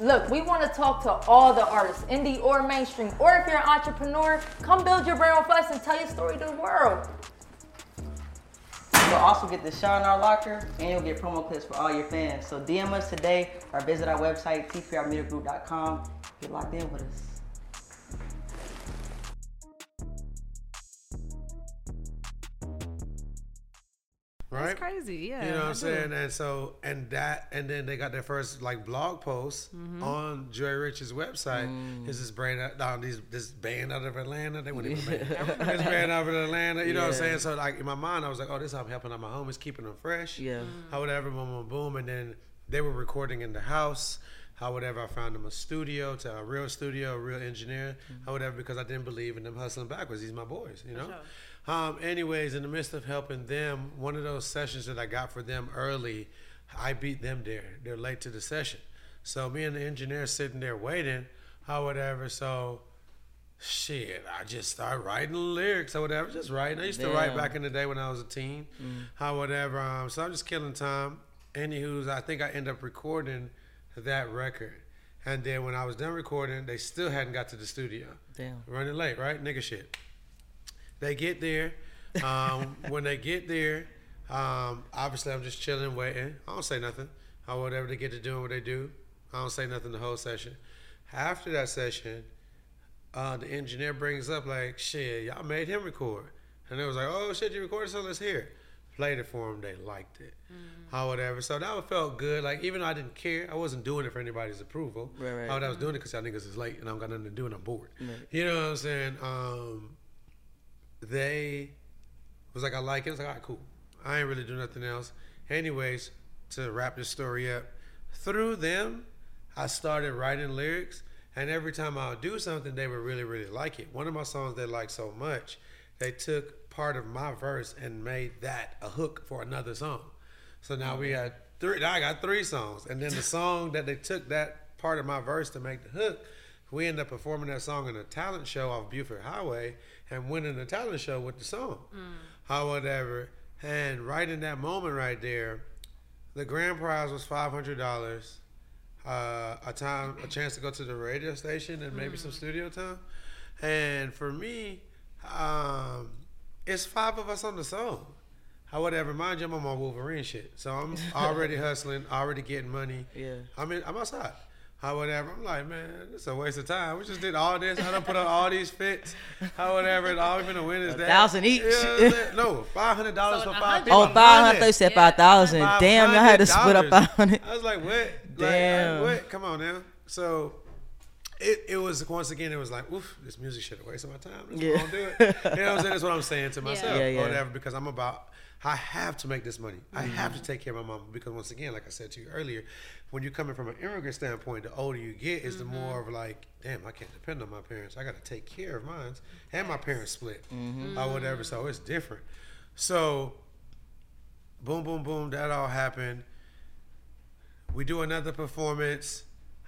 [SPEAKER 12] Look, we want to talk to all the artists, indie or mainstream, or if you're an entrepreneur, come build your brand with us and tell your story to the world.
[SPEAKER 7] You'll also get the shot in our locker, and you'll get promo clips for all your fans. So DM us today or visit our website, tprmediagroup.com. Get locked in with us.
[SPEAKER 5] Right?
[SPEAKER 6] That's crazy. Yeah.
[SPEAKER 5] You know what
[SPEAKER 6] I
[SPEAKER 5] I'm saying? And so, and that, and then they got their first like blog post
[SPEAKER 6] Mhm.
[SPEAKER 5] on Joy Rich's website.
[SPEAKER 7] Mm.
[SPEAKER 5] Is this brand out, uh, these this band out of Atlanta? They wouldn't even band. <laughs> this band out of Atlanta. You know what I'm saying? So like in my mind, I was like, oh, this I'm helping out my homies, keeping them fresh.
[SPEAKER 7] Yeah.
[SPEAKER 5] How whatever, boom, boom, boom, and then they were recording in the house. How whatever, I found them a studio, to a real studio, a real engineer. How whatever, because I didn't believe in them hustling backwards. These my boys, you know. Um, anyways, in the midst of helping them, one of those sessions that I got for them early, I beat them there. They're late to the session. So me and the engineer sitting there waiting, how whatever. So shit, I just started writing lyrics or whatever. Just writing. I used to write back in the day when I was a teen.
[SPEAKER 7] Mm.
[SPEAKER 5] How whatever. Um, so I'm just killing time. Anywho's, I think I end up recording that record. And then when I was done recording, they still hadn't got to the studio.
[SPEAKER 7] Damn.
[SPEAKER 5] Running late, right? Nigga shit. They get there. Um, when they get there, um, obviously I'm just chilling, waiting. I don't say nothing. Or whatever they get to doing what they do. I don't say nothing the whole session. After that session, uh, the engineer brings up like, shit, y'all made him record. And it was like, oh shit, you recorded, so let's hear it. Played it for them, they liked it. Or whatever. So that felt good. Like, even though I didn't care, I wasn't doing it for anybody's approval.
[SPEAKER 7] Right, right.
[SPEAKER 5] I was doing it because y'all niggas is late and I don't got nothing to do and I'm bored.
[SPEAKER 7] Right.
[SPEAKER 5] You know what I'm saying? Um, they was like, I like it. I was like, all right, cool. I ain't really do nothing else. Anyways, to wrap this story up, through them, I started writing lyrics, and every time I would do something, they would really, really like it. One of my songs they liked so much, they took part of my verse and made that a hook for another song. So now we had three. Now I got three songs, and then the <laughs> song that they took that part of my verse to make the hook, we ended up performing that song in a talent show off Buford Highway and winning the talent show with the song. How whatever. And right in that moment right there, the grand prize was five hundred dollars, uh, a time, a chance to go to the radio station and maybe some studio time. And for me, um, it's five of us on the song. How whatever, mind you, I'm on my Wolverine shit, so I'm <laughs> already hustling, already getting money.
[SPEAKER 7] Yeah.
[SPEAKER 5] I mean, I'm outside. How whatever, I'm like, man, it's a waste of time. We just did all this. I done put on all these fits. How whatever, and all we finna win is
[SPEAKER 7] A
[SPEAKER 5] that.
[SPEAKER 7] thousand each.
[SPEAKER 5] You know what I'm saying? no, five hundred dollars for five people.
[SPEAKER 7] Oh, 500. They said 5,000. Damn, y'all had to split up
[SPEAKER 5] $500.
[SPEAKER 7] 500.
[SPEAKER 5] I was like, what? Like,
[SPEAKER 7] Damn.
[SPEAKER 5] what? Come on now. So, it, it was once again it was like oof this music shit a waste of my time Let's
[SPEAKER 7] Yeah.
[SPEAKER 5] go on do it you know what I'm saying that's what I'm saying to myself
[SPEAKER 7] Yeah, yeah.
[SPEAKER 5] or whatever because I'm about I have to make this money I have
[SPEAKER 7] Mm-hmm.
[SPEAKER 5] to take care of my mom because once again like I said to you earlier when you're coming from an immigrant standpoint the older you get is the
[SPEAKER 7] Mm-hmm.
[SPEAKER 5] more of like damn I can't depend on my parents I got to take care of mine and my parents split
[SPEAKER 7] Mm-hmm.
[SPEAKER 5] or whatever so it's different so boom boom boom that all happened we do another performance.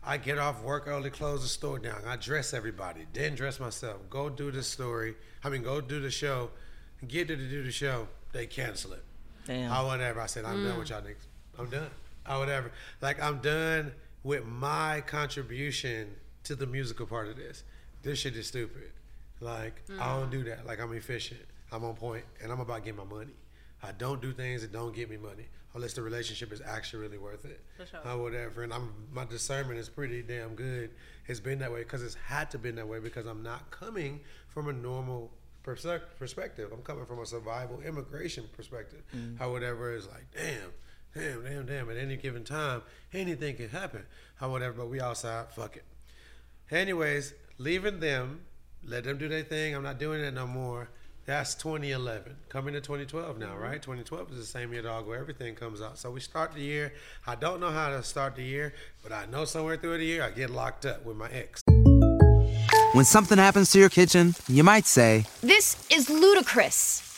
[SPEAKER 5] I get off work early, close the store down. I dress everybody, then dress myself. Go do the story. I mean, go do the show. Get to do the show. They cancel it.
[SPEAKER 7] Damn.
[SPEAKER 5] I whatever. I said I'm done with y'all niggas. I'm done. I whatever. Like I'm done with my contribution to the musical part of this. This shit is stupid. Like I don't do that. Like I'm efficient. I'm on point, and I'm about getting my money. I don't do things that don't get me money unless the relationship is actually really worth it
[SPEAKER 6] For sure.
[SPEAKER 5] or whatever. And I'm my discernment is pretty damn good. It's been that way because it's had to been that way because I'm not coming from a normal perspective. I'm coming from a survival immigration perspective.
[SPEAKER 7] Mm.
[SPEAKER 5] Or whatever is like, damn, damn, damn, damn. At any given time, anything can happen. Or whatever. But we outside, fuck it. Anyways, leaving them, let them do their thing. I'm not doing that no more. That's 2011. Coming to 2012 now, right? Mm-hmm. 2012 is the same year dog where everything comes out. So we start the year. I don't know how to start the year, but I know somewhere through the year I get locked up with my ex.
[SPEAKER 13] When something happens to your kitchen, you might say,
[SPEAKER 14] This is ludicrous.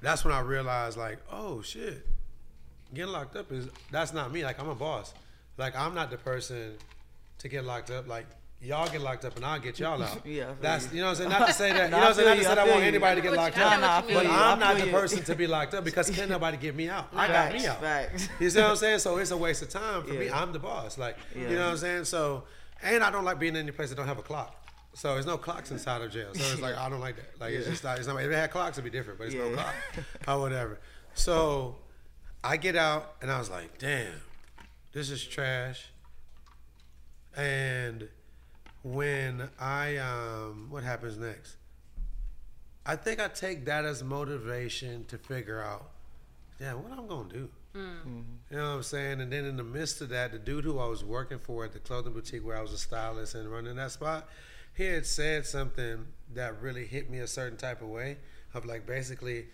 [SPEAKER 5] that's when I realized, like, oh shit, getting locked up is that's not me. Like I'm a boss. Like I'm not the person to get locked up. Like y'all get locked up and I'll get y'all out. <laughs>
[SPEAKER 7] Yeah,
[SPEAKER 5] that's
[SPEAKER 7] you.
[SPEAKER 5] know what I'm saying. Not to say that. <laughs> you know what I'm saying. Not to say that
[SPEAKER 7] I
[SPEAKER 5] I want anybody to get locked
[SPEAKER 6] what you- I
[SPEAKER 5] up. But. I'm not the person to be locked up because can nobody get me out. I got me out.
[SPEAKER 7] facts.
[SPEAKER 5] You see what I'm saying? So it's a waste of time for me. I'm the boss. Like you know what I'm saying? So and I don't like being in any place that don't have a clock. So there's no clocks inside of jail. So it's like I don't like that. Like it's just like it's not, if it had clocks it'd be different, but it's no
[SPEAKER 7] Yeah.
[SPEAKER 5] clock <laughs> or whatever. So I get out and I was like, damn, this is trash. And when I um what happens next? I think I take that as motivation to figure out, yeah, what I'm gonna do. You know what I'm saying? And then in the midst of that, the dude who I was working for at the clothing boutique where I was a stylist and running that spot, he had said something that really hit me a certain type of way. Of like basically,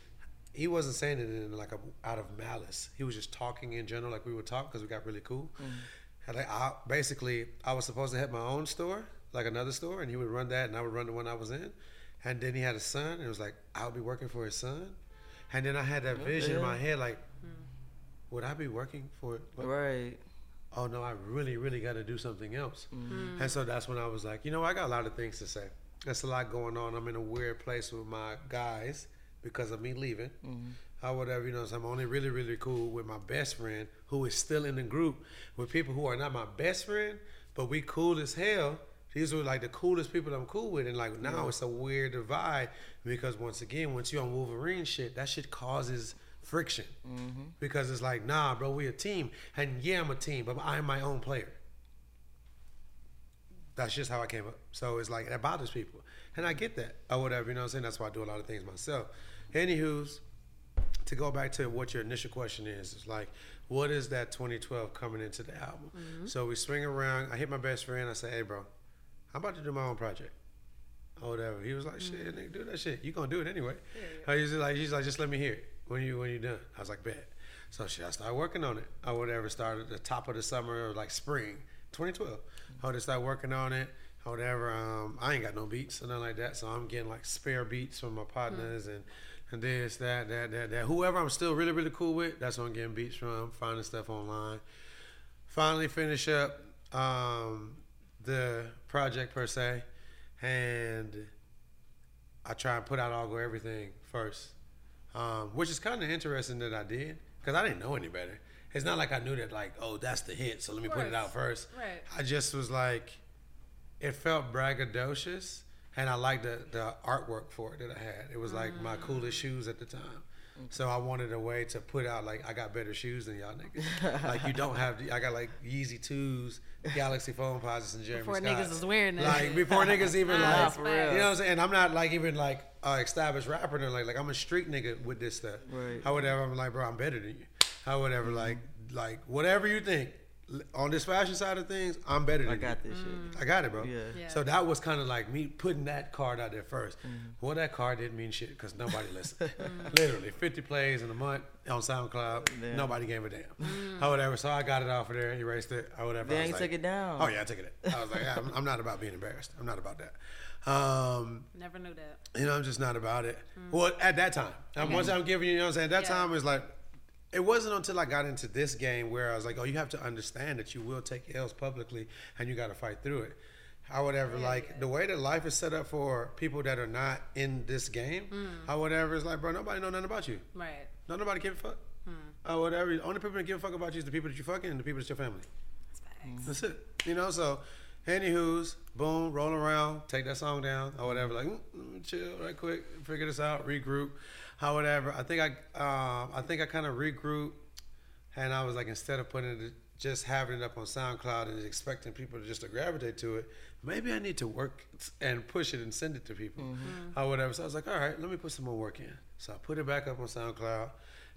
[SPEAKER 5] he wasn't saying it in like a, out of malice. He was just talking in general, like we would talk because we got really cool. And like I, basically, I was supposed to have my own store, like another store, and he would run that, and I would run the one I was in. And then he had a son, and it was like I'll be working for his son. And then I had that vision in my head, like, would I be working for? what-
[SPEAKER 7] Right.
[SPEAKER 5] Oh no, I really, really got to do something else. Mm-hmm. And so that's when I was like, you know, I got a lot of things to say. There's a lot going on. I'm in a weird place with my guys because of me leaving. Mm-hmm. Or whatever, you know. So I'm only really, really cool with my best friend who is still in the group with people who are not my best friend, but we cool as hell. These were like the coolest people I'm cool with, and like now it's a weird divide because once again, once you're on Wolverine shit, that shit causes friction mm-hmm. because it's like, nah, bro, we a team, and yeah, I'm a team, but I'm my own player. That's just how I came up. So it's like it bothers people, and I get that or whatever. You know what I'm saying? That's why I do a lot of things myself. Anywho's, to go back to what your initial question is, is like, what is that 2012 coming into the album? Mm-hmm. So we swing around. I hit my best friend. I say, hey, bro, I'm about to do my own project. Or whatever. He was like, shit, mm-hmm. nigga, do that shit. You gonna do it anyway. I was like, he's like, just let me hear it when you when you done. I was like, bet. So shit, I started working on it. Or whatever. Started at the top of the summer or like spring, 2012. I would start working on it. Or whatever. Um, I ain't got no beats or nothing like that. So I'm getting like spare beats from my partners and and this, that, that, that, that. Whoever I'm still really, really cool with, that's who I'm getting beats from. Finding stuff online. Finally finish up um, the project per se, and I try and put out All Gold Everything first, um, which is kind of interesting that I did because I didn't know any better. It's not like I knew that like oh that's the hit, so let me put it out first.
[SPEAKER 6] Right.
[SPEAKER 5] I just was like, it felt braggadocious, and I liked the the artwork for it that I had. It was like my coolest shoes at the time. So I wanted a way to put out like I got better shoes than y'all niggas. like you don't have. I got like Yeezy twos, Galaxy Foamposites, and Jeremy
[SPEAKER 6] Before
[SPEAKER 5] Scott.
[SPEAKER 6] niggas was wearing that
[SPEAKER 5] Like before niggas even <laughs> like, you know what I'm saying. I'm not like even like a established rapper. Or like like I'm a street nigga with this stuff.
[SPEAKER 7] Right.
[SPEAKER 5] How whatever. I'm like, bro, I'm better than you. How whatever.
[SPEAKER 6] Mm-hmm.
[SPEAKER 5] Like like whatever you think. On this fashion side of things, I'm better than you.
[SPEAKER 7] I got
[SPEAKER 5] you.
[SPEAKER 7] this shit.
[SPEAKER 5] I got it, bro.
[SPEAKER 7] Yeah. Yeah.
[SPEAKER 5] So that was kind of like me putting that card out there 1st
[SPEAKER 7] Mm-hmm.
[SPEAKER 5] Well, that card didn't mean shit because nobody listened. <laughs>
[SPEAKER 7] Mm.
[SPEAKER 5] Literally, 50 plays in a month on SoundCloud.
[SPEAKER 7] Damn.
[SPEAKER 5] Nobody gave a damn.
[SPEAKER 7] Mm.
[SPEAKER 5] Or whatever. So I got it off of there, and erased it, or whatever.
[SPEAKER 7] Then
[SPEAKER 5] I was
[SPEAKER 7] you
[SPEAKER 5] like-
[SPEAKER 7] took it down.
[SPEAKER 5] Oh, yeah, I took it. I was like, yeah, <laughs> I'm, I'm not about being embarrassed. I'm not about that. Um,
[SPEAKER 6] Never knew that.
[SPEAKER 5] you know, I'm just not about it. Well, at that time.
[SPEAKER 6] Okay.
[SPEAKER 5] Once I'm giving you, you know what I'm saying? That
[SPEAKER 6] Yeah.
[SPEAKER 5] time was like, it wasn't until I got into this game where I was like, oh, you have to understand that you will take L's publicly and you got to fight through it. How whatever, like the way that life is set up for people that are not in this game,
[SPEAKER 6] Mm.
[SPEAKER 5] how whatever is like, bro, nobody know nothing about you.
[SPEAKER 6] Right.
[SPEAKER 5] No, nobody give a fuck.
[SPEAKER 6] Hmm.
[SPEAKER 5] Or whatever. The only people that give a fuck about you is the people that you fucking and the people that's your family. That's it. You know, so anywho's, boom, roll around, take that song down or whatever. Like, mm, mm, chill right quick, figure this out, regroup, how whatever. I think I, um, I think I kind of regrouped, and I was like, instead of putting it, just having it up on SoundCloud and expecting people to just to gravitate to it, maybe I need to work and push it and send it to people or whatever. So I was like, all right, let me put some more work in. So I put it back up on SoundCloud.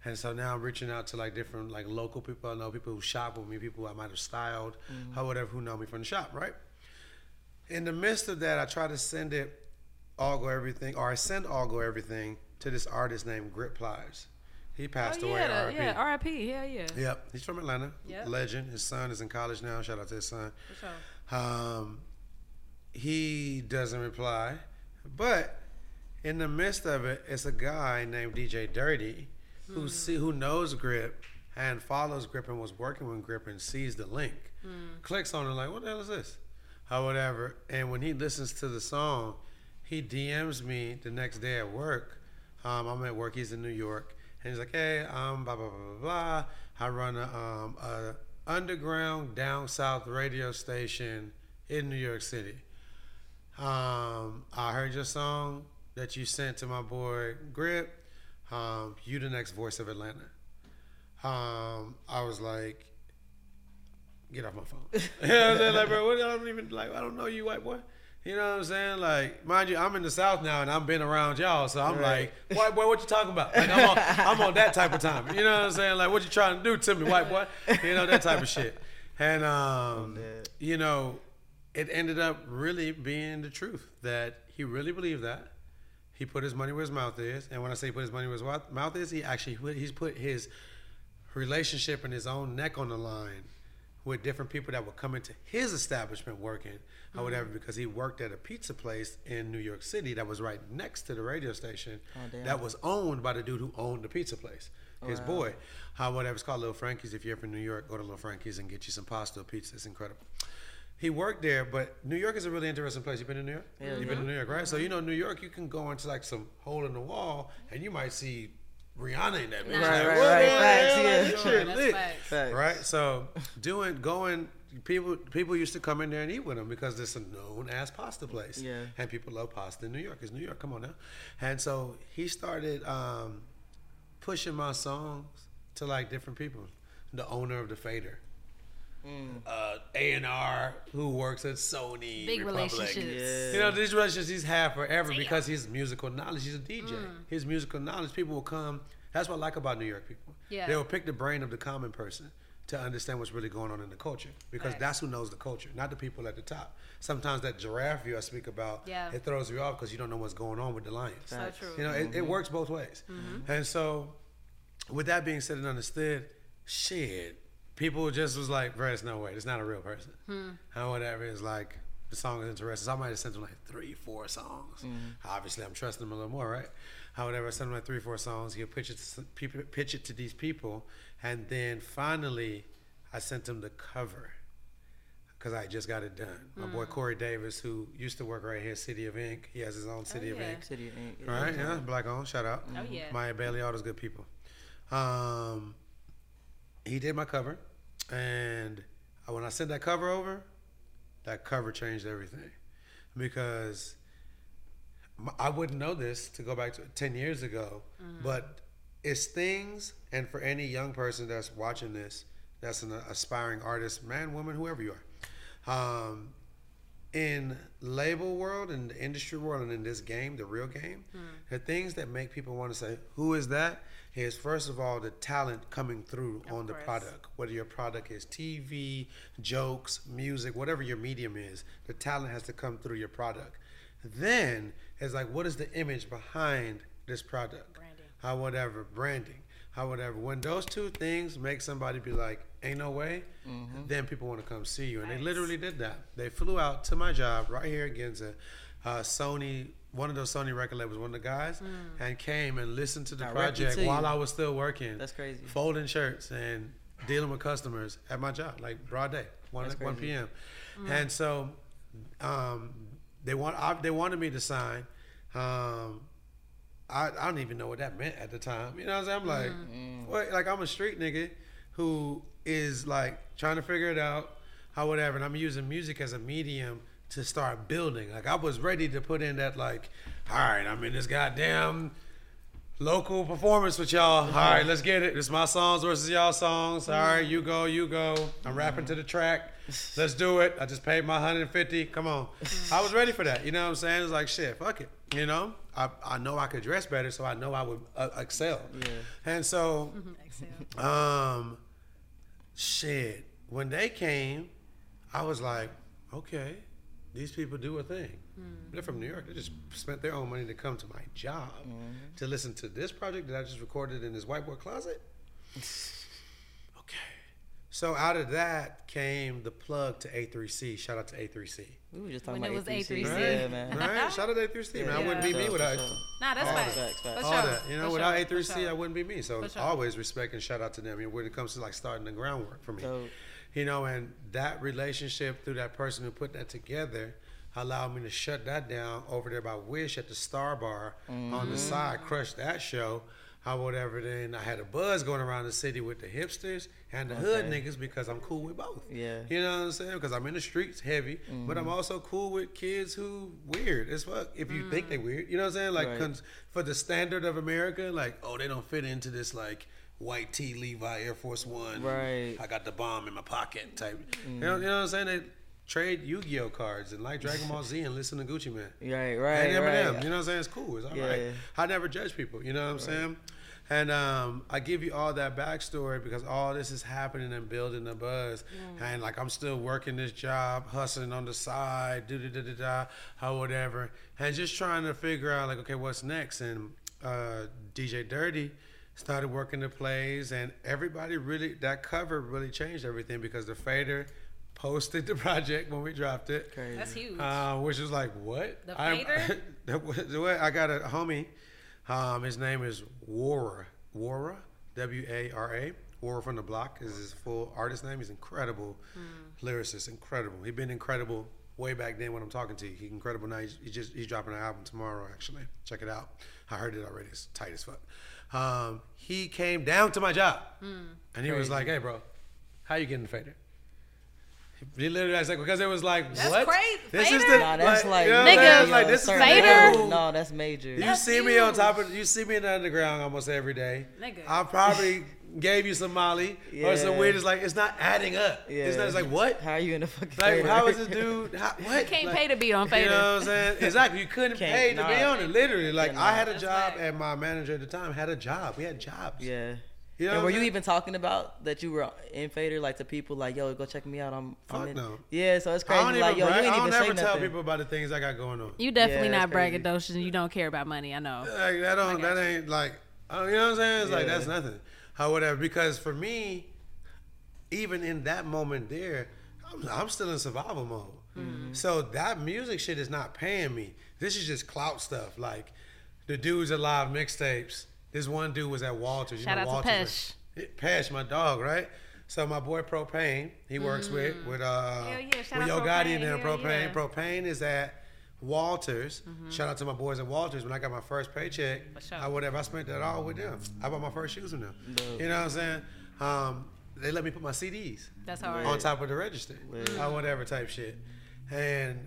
[SPEAKER 5] And so now I'm reaching out to like different like local people I know, people who shop with me, people I might have styled, or whatever, who know me from the shop, right? In the midst of that, I try to send it All Gold Everything, or I send All Gold Everything to this artist named Grip Plyaz. He passed
[SPEAKER 6] oh,
[SPEAKER 5] away.
[SPEAKER 6] yeah,
[SPEAKER 5] RIP.
[SPEAKER 6] yeah, R.I.P. Yeah, yeah.
[SPEAKER 5] Yep, he's from Atlanta.
[SPEAKER 6] Yep.
[SPEAKER 5] Legend. His son is in college now. Shout out to his son.
[SPEAKER 6] For sure.
[SPEAKER 5] Um, he doesn't reply, but in the midst of it, it's a guy named DJ Dirty who see who knows Grip and follows Grip and was working with Grip and sees the link, clicks on it like, what the hell is this? Or whatever. And when he listens to the song, he DMs me the next day at work. Um, I'm at work. He's in New York, and he's like, "Hey, um, blah blah blah blah blah. I run a um a underground down south radio station in New York City. Um, I heard your song that you sent to my boy Grip. Um, you the next voice of Atlanta. Um, I was like, get off my phone. <laughs> you know what I'm saying? Like, bro, what, I don't even like. I don't know you, white boy. You know what I'm saying? Like, mind you, I'm in the South now, and I've been around y'all, so I'm
[SPEAKER 7] Right.
[SPEAKER 5] like, white boy, what you talking about? Like, I'm on, I'm on that type of time. You know what I'm saying? Like, what you trying to do to me, white boy? You know that type of shit. And um, you know, it ended up really being the truth that he really believed that. He put his money where his mouth is, and when I say put his money where his mouth is, he actually put, he's put his relationship and his own neck on the line with different people that would come into his establishment working or whatever mm-hmm. because he worked at a pizza place in New York City that was right next to the radio station
[SPEAKER 7] Oh,
[SPEAKER 5] that was owned by the dude who owned the pizza place. His
[SPEAKER 7] Wow.
[SPEAKER 5] boy. How whatever it's called Little Frankie's. If you're from New York, go to Little Frankie's and get you some pasta or pizza. It's incredible. He worked there, but New York is a really interesting place. You've been in New York?
[SPEAKER 7] Yeah.
[SPEAKER 5] You've been to New York, right? So you know New York, you can go into like some hole in the wall and you might see Rihanna in that bitch.
[SPEAKER 7] Right,
[SPEAKER 5] Like,
[SPEAKER 7] right,
[SPEAKER 5] what
[SPEAKER 7] right. Facts, yeah.
[SPEAKER 5] Like,
[SPEAKER 7] Sure,
[SPEAKER 5] shit
[SPEAKER 7] that's
[SPEAKER 5] lit.
[SPEAKER 7] facts.
[SPEAKER 5] Right? So doing going people people used to come in there and eat with him because it's a known as pasta place.
[SPEAKER 7] Yeah.
[SPEAKER 5] And people love pasta in New York. It's New York, come on now. And so he started um, pushing my songs to like different people. The owner of the Fader. Uh, A&R who works at Sony
[SPEAKER 6] Big
[SPEAKER 5] Republic.
[SPEAKER 6] relationships.
[SPEAKER 5] You know, these relationships he's had forever because his musical knowledge. He's a DJ.
[SPEAKER 6] Mm.
[SPEAKER 5] His musical knowledge, people will come. That's what I like about New York people.
[SPEAKER 6] Yeah.
[SPEAKER 5] They will pick the brain of the common person to understand what's really going on in the culture because
[SPEAKER 6] Right.
[SPEAKER 5] that's who knows the culture, not the people at the top. Sometimes that giraffe view I speak about,
[SPEAKER 6] Yeah.
[SPEAKER 5] it throws you off because you don't know what's going on with the lions.
[SPEAKER 6] So true.
[SPEAKER 5] You know, it, it
[SPEAKER 6] Mhm.
[SPEAKER 5] works both ways.
[SPEAKER 6] Mhm.
[SPEAKER 5] And so, with that being said and understood, shit, people just was like, bro, there's no way. It's not a real person.
[SPEAKER 6] Hmm.
[SPEAKER 5] And whatever is like, the song is interesting. So I might have sent him like three, four songs.
[SPEAKER 7] Mhm.
[SPEAKER 5] Obviously, I'm trusting him a little more, right? However, I sent him like three, four songs. He'll pitch it to pitch it to these people, and then finally, I sent him the cover because I just got it done. My boy
[SPEAKER 7] Mm.
[SPEAKER 5] Corey Davis, who used to work right here, City of Ink. He has his own City of
[SPEAKER 7] yeah.
[SPEAKER 5] Ink.
[SPEAKER 7] City of Ink, yeah.
[SPEAKER 5] Right? Yeah, black owned. Shout out.
[SPEAKER 7] Oh, yeah.
[SPEAKER 5] Maya Bailey, all those good people. Um, he did my cover, and when I sent that cover over, that cover changed everything. Because I wouldn't know this to go back to 10 years ago, but it's things, and for any young person that's watching this, that's an aspiring artist, man, woman, whoever you are, um, in label world, in the industry world, and in this game, the real game, hmm. the things that make people want to say, "Who is that?" Is first of all the talent coming through on the product. Whether your product is TV, jokes, music, whatever your medium is, the talent has to come through your product. Then it's like, what is the image behind this product? Branding. How whatever branding. How whatever. When those two things make somebody be like, "Ain't no way," then people want to come see you, and they literally did that. They flew out to my job right here against a uh, Sony, one of those Sony record labels, one of the guys, and came and listened to the
[SPEAKER 7] Directly
[SPEAKER 5] project
[SPEAKER 7] to
[SPEAKER 5] while I was still working.
[SPEAKER 7] That's crazy.
[SPEAKER 5] Folding shirts and dealing with customers at my job, like broad day, one one
[SPEAKER 7] crazy.
[SPEAKER 5] p.m. And so, um, they want I, they wanted me to sign. Um, I, I don't even know what that meant at the time. You know what I'm saying? I'm like, what? Like I'm a street nigga who is like trying to figure it out, how whatever, and I'm using music as a medium to start building. Like I was ready to put in that like, all right, I'm in this goddamn local performance with y'all. All right, let's get it. It's my songs versus y'all songs. All right, you go, you go. I'm rapping to the track. Let's do it. I just paid my 150. Come on. I was ready for that. You know what I'm saying? It's like shit. Fuck it. You know, I, I know I could dress better, so I know I would uh, excel.
[SPEAKER 7] Yeah.
[SPEAKER 5] And so, um, shit. When they came, I was like, okay, these people do a thing. Hmm. They're from New York. They just spent their own money to come to my job mm-hmm. to listen to this project that I just recorded in this whiteboard closet. Okay. So out of that came the plug to A3C. Shout out to A3C.
[SPEAKER 7] We were just talking
[SPEAKER 6] When it
[SPEAKER 7] about
[SPEAKER 6] was
[SPEAKER 7] A3C.
[SPEAKER 6] A3C.
[SPEAKER 7] Yeah, man.
[SPEAKER 5] Right? <laughs> Shout out to A3C, man. I wouldn't be me without
[SPEAKER 7] sure.
[SPEAKER 6] Nah, that's
[SPEAKER 5] all
[SPEAKER 6] facts.
[SPEAKER 7] Facts, facts.
[SPEAKER 5] All that. You know,
[SPEAKER 6] For
[SPEAKER 5] without
[SPEAKER 6] sure.
[SPEAKER 5] A3C,
[SPEAKER 6] For sure.
[SPEAKER 5] I wouldn't be me. So
[SPEAKER 6] sure.
[SPEAKER 5] always respect and shout out to them you know, when it comes to like starting the groundwork for me.
[SPEAKER 7] Dope.
[SPEAKER 5] You know, and that relationship through that person who put that together allowed me to shut that down over there by Wish at the Star Bar on
[SPEAKER 7] Mm-hmm.
[SPEAKER 5] the side, crush that show. How whatever then I had a buzz going around the city with the hipsters and the hood niggas because I'm cool with both.
[SPEAKER 7] Yeah.
[SPEAKER 5] You know what I'm saying? Because I'm in the streets heavy, but I'm mm-hmm. also cool with kids who weird as fuck. If you think they mm. weird, you know what I'm saying? Like
[SPEAKER 7] Right.
[SPEAKER 5] cons- for the standard of America, like oh they don't fit into this like white tee Levi Air Force One.
[SPEAKER 7] Right.
[SPEAKER 5] I got the bomb in my pocket type. You, know, mm. you know what I'm saying? They trade Yu-Gi-Oh cards and like Dragon Ball Z and listen to Gucci Mane. <laughs>
[SPEAKER 7] Right, right,
[SPEAKER 5] And Eminem.
[SPEAKER 7] right.
[SPEAKER 5] You know what I'm saying? It's cool. It's all right.
[SPEAKER 7] Yeah.
[SPEAKER 5] I never judge people. You know what I'm saying? And um, I give you all that backstory because all this is happening and building the buzz. And like I'm still working this job, hustling on the side, do da da da da, how whatever, and just trying to figure out like, okay, what's next? And uh, DJ Dirty started working the plays, and everybody really that cover really changed everything because the Fader posted the <laughs> project when we dropped it.
[SPEAKER 6] That's huge.
[SPEAKER 5] Uh, which was like, what?
[SPEAKER 6] The
[SPEAKER 5] I'm-
[SPEAKER 6] Fader? <laughs>
[SPEAKER 5] the way- the way I got a homie. Um, his name is Wara. Wara, W A R A. Wara from the Block is his full artist name. He's incredible lyricist, incredible. He's been incredible way back then when I'm talking to you. He's incredible now. He's, he just he's dropping an album tomorrow. Actually, check it out. I heard it already. It's tight as fuck. Um, he came down to my job, and he was like, "Hey, bro, how you getting the fader?" He literally was like, because it was like,
[SPEAKER 6] That's
[SPEAKER 5] what?
[SPEAKER 6] crazy.
[SPEAKER 5] This is the
[SPEAKER 7] Nah, that's like,
[SPEAKER 5] you know
[SPEAKER 6] Nigga,
[SPEAKER 5] saying? It's like this is the
[SPEAKER 7] certain
[SPEAKER 6] Fader?
[SPEAKER 7] No, that's major.
[SPEAKER 5] you
[SPEAKER 6] That's
[SPEAKER 5] see me on top of you see me in the underground almost every day.
[SPEAKER 6] Nigga.
[SPEAKER 5] I probably <laughs> gave you some Molly or some
[SPEAKER 7] Yeah.
[SPEAKER 5] weird. It's like it's not adding up. It's not. It's like what?
[SPEAKER 7] How are you in the fucking
[SPEAKER 5] Like
[SPEAKER 7] fader?
[SPEAKER 5] how is this dude? <laughs> How, what?
[SPEAKER 6] You can't
[SPEAKER 5] Like,
[SPEAKER 6] pay to be on
[SPEAKER 5] Facebook.
[SPEAKER 6] You
[SPEAKER 5] know what I'm saying? <laughs> Exactly. You couldn't
[SPEAKER 7] Can't-
[SPEAKER 5] pay to be on it. Literally, like I had a
[SPEAKER 6] That's
[SPEAKER 5] job,
[SPEAKER 6] fact.
[SPEAKER 5] and my manager at the time had a job. We had jobs.
[SPEAKER 7] Yeah.
[SPEAKER 5] You know
[SPEAKER 7] and were
[SPEAKER 5] I'm
[SPEAKER 7] you even talking about that you were in fader, like to people, like, yo, go check me out. I'm, I'm
[SPEAKER 5] Fuck
[SPEAKER 7] in.
[SPEAKER 5] no.
[SPEAKER 7] Yeah, so it's
[SPEAKER 5] I
[SPEAKER 7] crazy.
[SPEAKER 5] don't
[SPEAKER 7] Like,
[SPEAKER 5] even.
[SPEAKER 7] yo, you
[SPEAKER 5] brag-
[SPEAKER 7] ain't
[SPEAKER 5] I
[SPEAKER 7] even
[SPEAKER 5] don't
[SPEAKER 7] say
[SPEAKER 5] ever tell
[SPEAKER 7] nothing.
[SPEAKER 5] people about the things I got going on.
[SPEAKER 6] You definitely
[SPEAKER 7] Yeah,
[SPEAKER 6] not
[SPEAKER 7] that's crazy.
[SPEAKER 6] braggadocious. You don't care about money. I know.
[SPEAKER 5] Like that don't that ain't like uh, you know what I'm saying? It's like
[SPEAKER 7] Yeah.
[SPEAKER 5] that's nothing. How whatever. Because for me, even in that moment there, I'm, I'm still in survival mode.
[SPEAKER 7] Mm-hmm.
[SPEAKER 5] So that music shit is not paying me. This is just clout stuff. Like the dudes alive mixtapes. This one dude was at Walters. You
[SPEAKER 6] Shout
[SPEAKER 5] know,
[SPEAKER 6] out to
[SPEAKER 5] Walters,
[SPEAKER 6] Pesh.
[SPEAKER 5] right? Pesh, my dog, right? So my boy Propane, he works with with uh
[SPEAKER 6] Hell yeah, shout
[SPEAKER 5] with
[SPEAKER 6] out
[SPEAKER 5] Yo Gotti and
[SPEAKER 6] Propane,
[SPEAKER 5] them. Propane,
[SPEAKER 6] yeah.
[SPEAKER 5] Propane is at Walters. Shout out to my boys at Walters. When I got my first paycheck,
[SPEAKER 6] For sure.
[SPEAKER 5] I whatever I spent that all with them. I bought my first shoes from them. You know what I'm saying? Um, they let me put my CDs
[SPEAKER 6] That's hard.
[SPEAKER 5] on top of the register or whatever type shit. and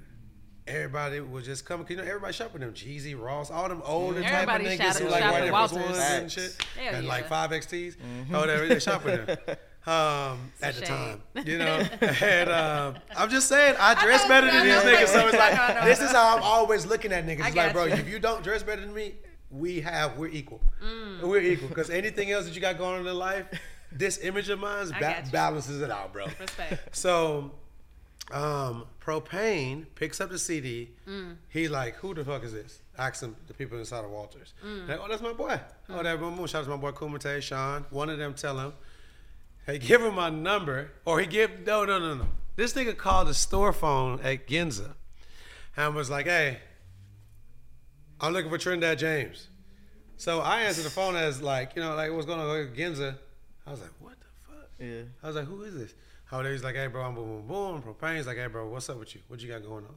[SPEAKER 5] everybody was just coming. You know, everybody shopping them Jeezy, Ross, all them older type of niggas
[SPEAKER 6] shout-
[SPEAKER 5] who like white Air Force Ones and shit,
[SPEAKER 6] Hell
[SPEAKER 5] and
[SPEAKER 6] yeah.
[SPEAKER 5] like five XTs,
[SPEAKER 7] Mm-hmm.
[SPEAKER 5] or whatever. They shopping them. <laughs> Um,
[SPEAKER 6] a
[SPEAKER 5] at the
[SPEAKER 6] shame.
[SPEAKER 5] time, <laughs> you know, and um, I'm just saying, I dress
[SPEAKER 6] know,
[SPEAKER 5] better than these niggas, so it's like <laughs>
[SPEAKER 6] know,
[SPEAKER 5] this is how I'm always looking at niggas. It's like, bro,
[SPEAKER 6] you.
[SPEAKER 5] if you don't dress better than me, we have we're equal.
[SPEAKER 6] Mm.
[SPEAKER 5] We're equal because anything else that you got going on in life, this image of mine ba- balances it out, bro.
[SPEAKER 6] Respect.
[SPEAKER 5] So, um, Propane picks up the CD.
[SPEAKER 6] Mm.
[SPEAKER 5] He's like, "Who the fuck is this?" Asks him the people inside of Walters.
[SPEAKER 6] Mm.
[SPEAKER 5] Like, oh, that's my boy. Oh, that boom boom. Shout out to my boy Kumite, Sean. One of them tell him, "Hey, give him my number," or he give no, no, no, no. This nigga called the store phone at Ginza and was like, "Hey, I'm looking for Trinidad James." So I answered the phone as like, you know, like what's going on with Ginza? I was like, what the fuck?
[SPEAKER 7] Yeah.
[SPEAKER 5] I was like, who is this? How he's like, hey bro, I'm boom boom boom. Propane's like, hey bro, what's up with you? What you got going on?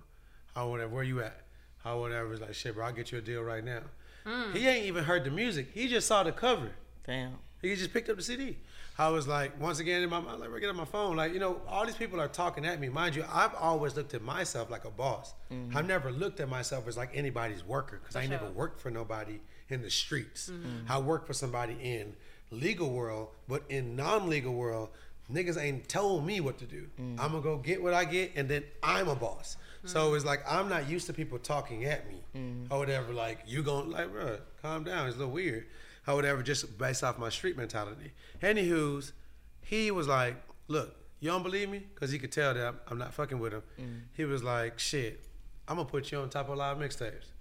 [SPEAKER 5] How whatever, where you at? How whatever. He's like, shit, bro, I'll get you a deal right now. He ain't even heard the music. He just saw the cover.
[SPEAKER 7] Damn.
[SPEAKER 5] He just picked up the CD. I was like, once again, in my mind, like, get on my phone. Like, you know, all these people are talking at me. Mind you, I've always looked at myself like a boss.
[SPEAKER 7] Mhm.
[SPEAKER 5] I've never looked at myself as like anybody's worker because I ain't never worked for nobody in the streets.
[SPEAKER 7] Mhm.
[SPEAKER 5] I work for somebody in legal world, but in non-legal world, niggas ain't told me what to do. Mm. I'm gonna go get what I get, and then I'm a boss. So mm. it's like I'm not used to people talking at me mm. or whatever. Like you going like, bro, calm down. It's a little weird. Or whatever, just based off my street mentality. Anywho's, he was like, look, you don't believe me? Because he could tell that I'm, I'm not fucking with him. He was like, shit, I'm gonna put you on top of live mixtapes.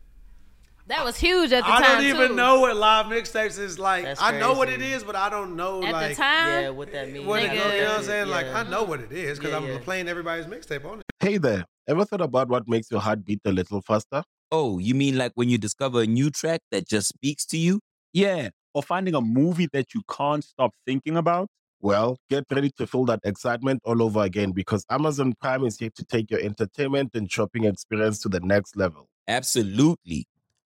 [SPEAKER 6] That was huge at the
[SPEAKER 5] I
[SPEAKER 6] time I
[SPEAKER 5] don't even
[SPEAKER 6] too.
[SPEAKER 5] know what live mixtapes is like.
[SPEAKER 7] That's
[SPEAKER 5] I know what it
[SPEAKER 7] crazy.
[SPEAKER 5] is, but I don't know
[SPEAKER 6] At the time?
[SPEAKER 7] Yeah, what that means.
[SPEAKER 5] what it, you know what I'm
[SPEAKER 7] Nigga.
[SPEAKER 5] saying. Like I know what it is because
[SPEAKER 7] Yeah,
[SPEAKER 5] I'm
[SPEAKER 7] yeah.
[SPEAKER 5] playing everybody's mixtape on it.
[SPEAKER 15] Hey there. Ever thought about what makes your heart beat a little faster?
[SPEAKER 16] Oh, you mean like when you discover a new track that just speaks to you?
[SPEAKER 17] Yeah, or finding a movie that you can't stop thinking about.
[SPEAKER 15] Well, get ready to feel that excitement all over again because Amazon Prime is here to take your entertainment and shopping experience to the next level.
[SPEAKER 16] Absolutely.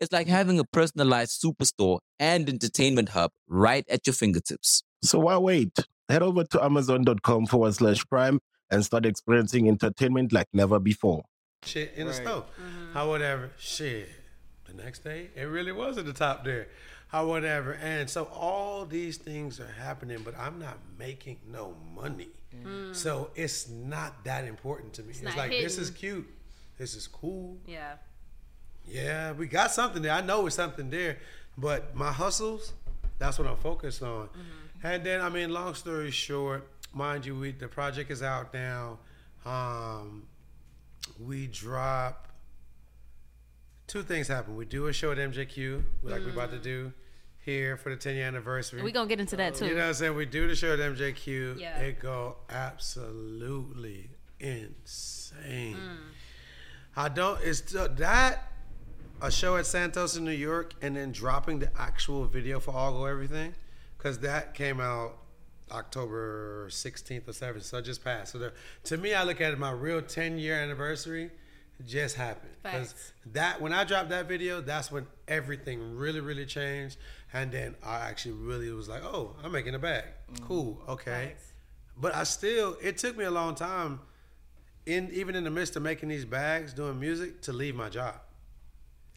[SPEAKER 16] It's like having a personalized superstore and entertainment hub right at your fingertips.
[SPEAKER 15] So why wait? Head over to amazon.com forward slash prime and start experiencing entertainment like never before.
[SPEAKER 5] Shit in the
[SPEAKER 15] Right.
[SPEAKER 5] stove. How whatever. Shit. The next day, it really was at the top there. How whatever. And so all these things are happening, but I'm not making no money.
[SPEAKER 6] Mm.
[SPEAKER 5] So it's not that important to me. It's,
[SPEAKER 6] not
[SPEAKER 5] like this is cute. This is cool.
[SPEAKER 6] Yeah.
[SPEAKER 5] Yeah, we got something there. I know it's something there, but my hustles, that's what I'm focused on. Mm-hmm. And then, I mean, long story short, mind you, we the project is out now. Um, we drop two things happen. We do a show at MJQ, like we're about to mm-hmm. do here for the 10 year anniversary.
[SPEAKER 6] We're gonna get into that, too.
[SPEAKER 5] You know what I'm saying? We do the show at MJQ.
[SPEAKER 6] Yeah.
[SPEAKER 5] It go absolutely insane. Mm. I don't. It's uh, that a show at Santos in New York, and then dropping the actual video for All Gold Everything, because that came out October 16th or 7th, so it just passed. So the, to me, I look at it my real 10 year anniversary just happened.
[SPEAKER 6] Because
[SPEAKER 5] that when I dropped that video, that's when everything really, really changed, and then I actually really was like, oh, I'm making a bag. Mm. Cool, okay. But I still, it took me a long time, in even in the midst of making these bags, doing music, to leave my job.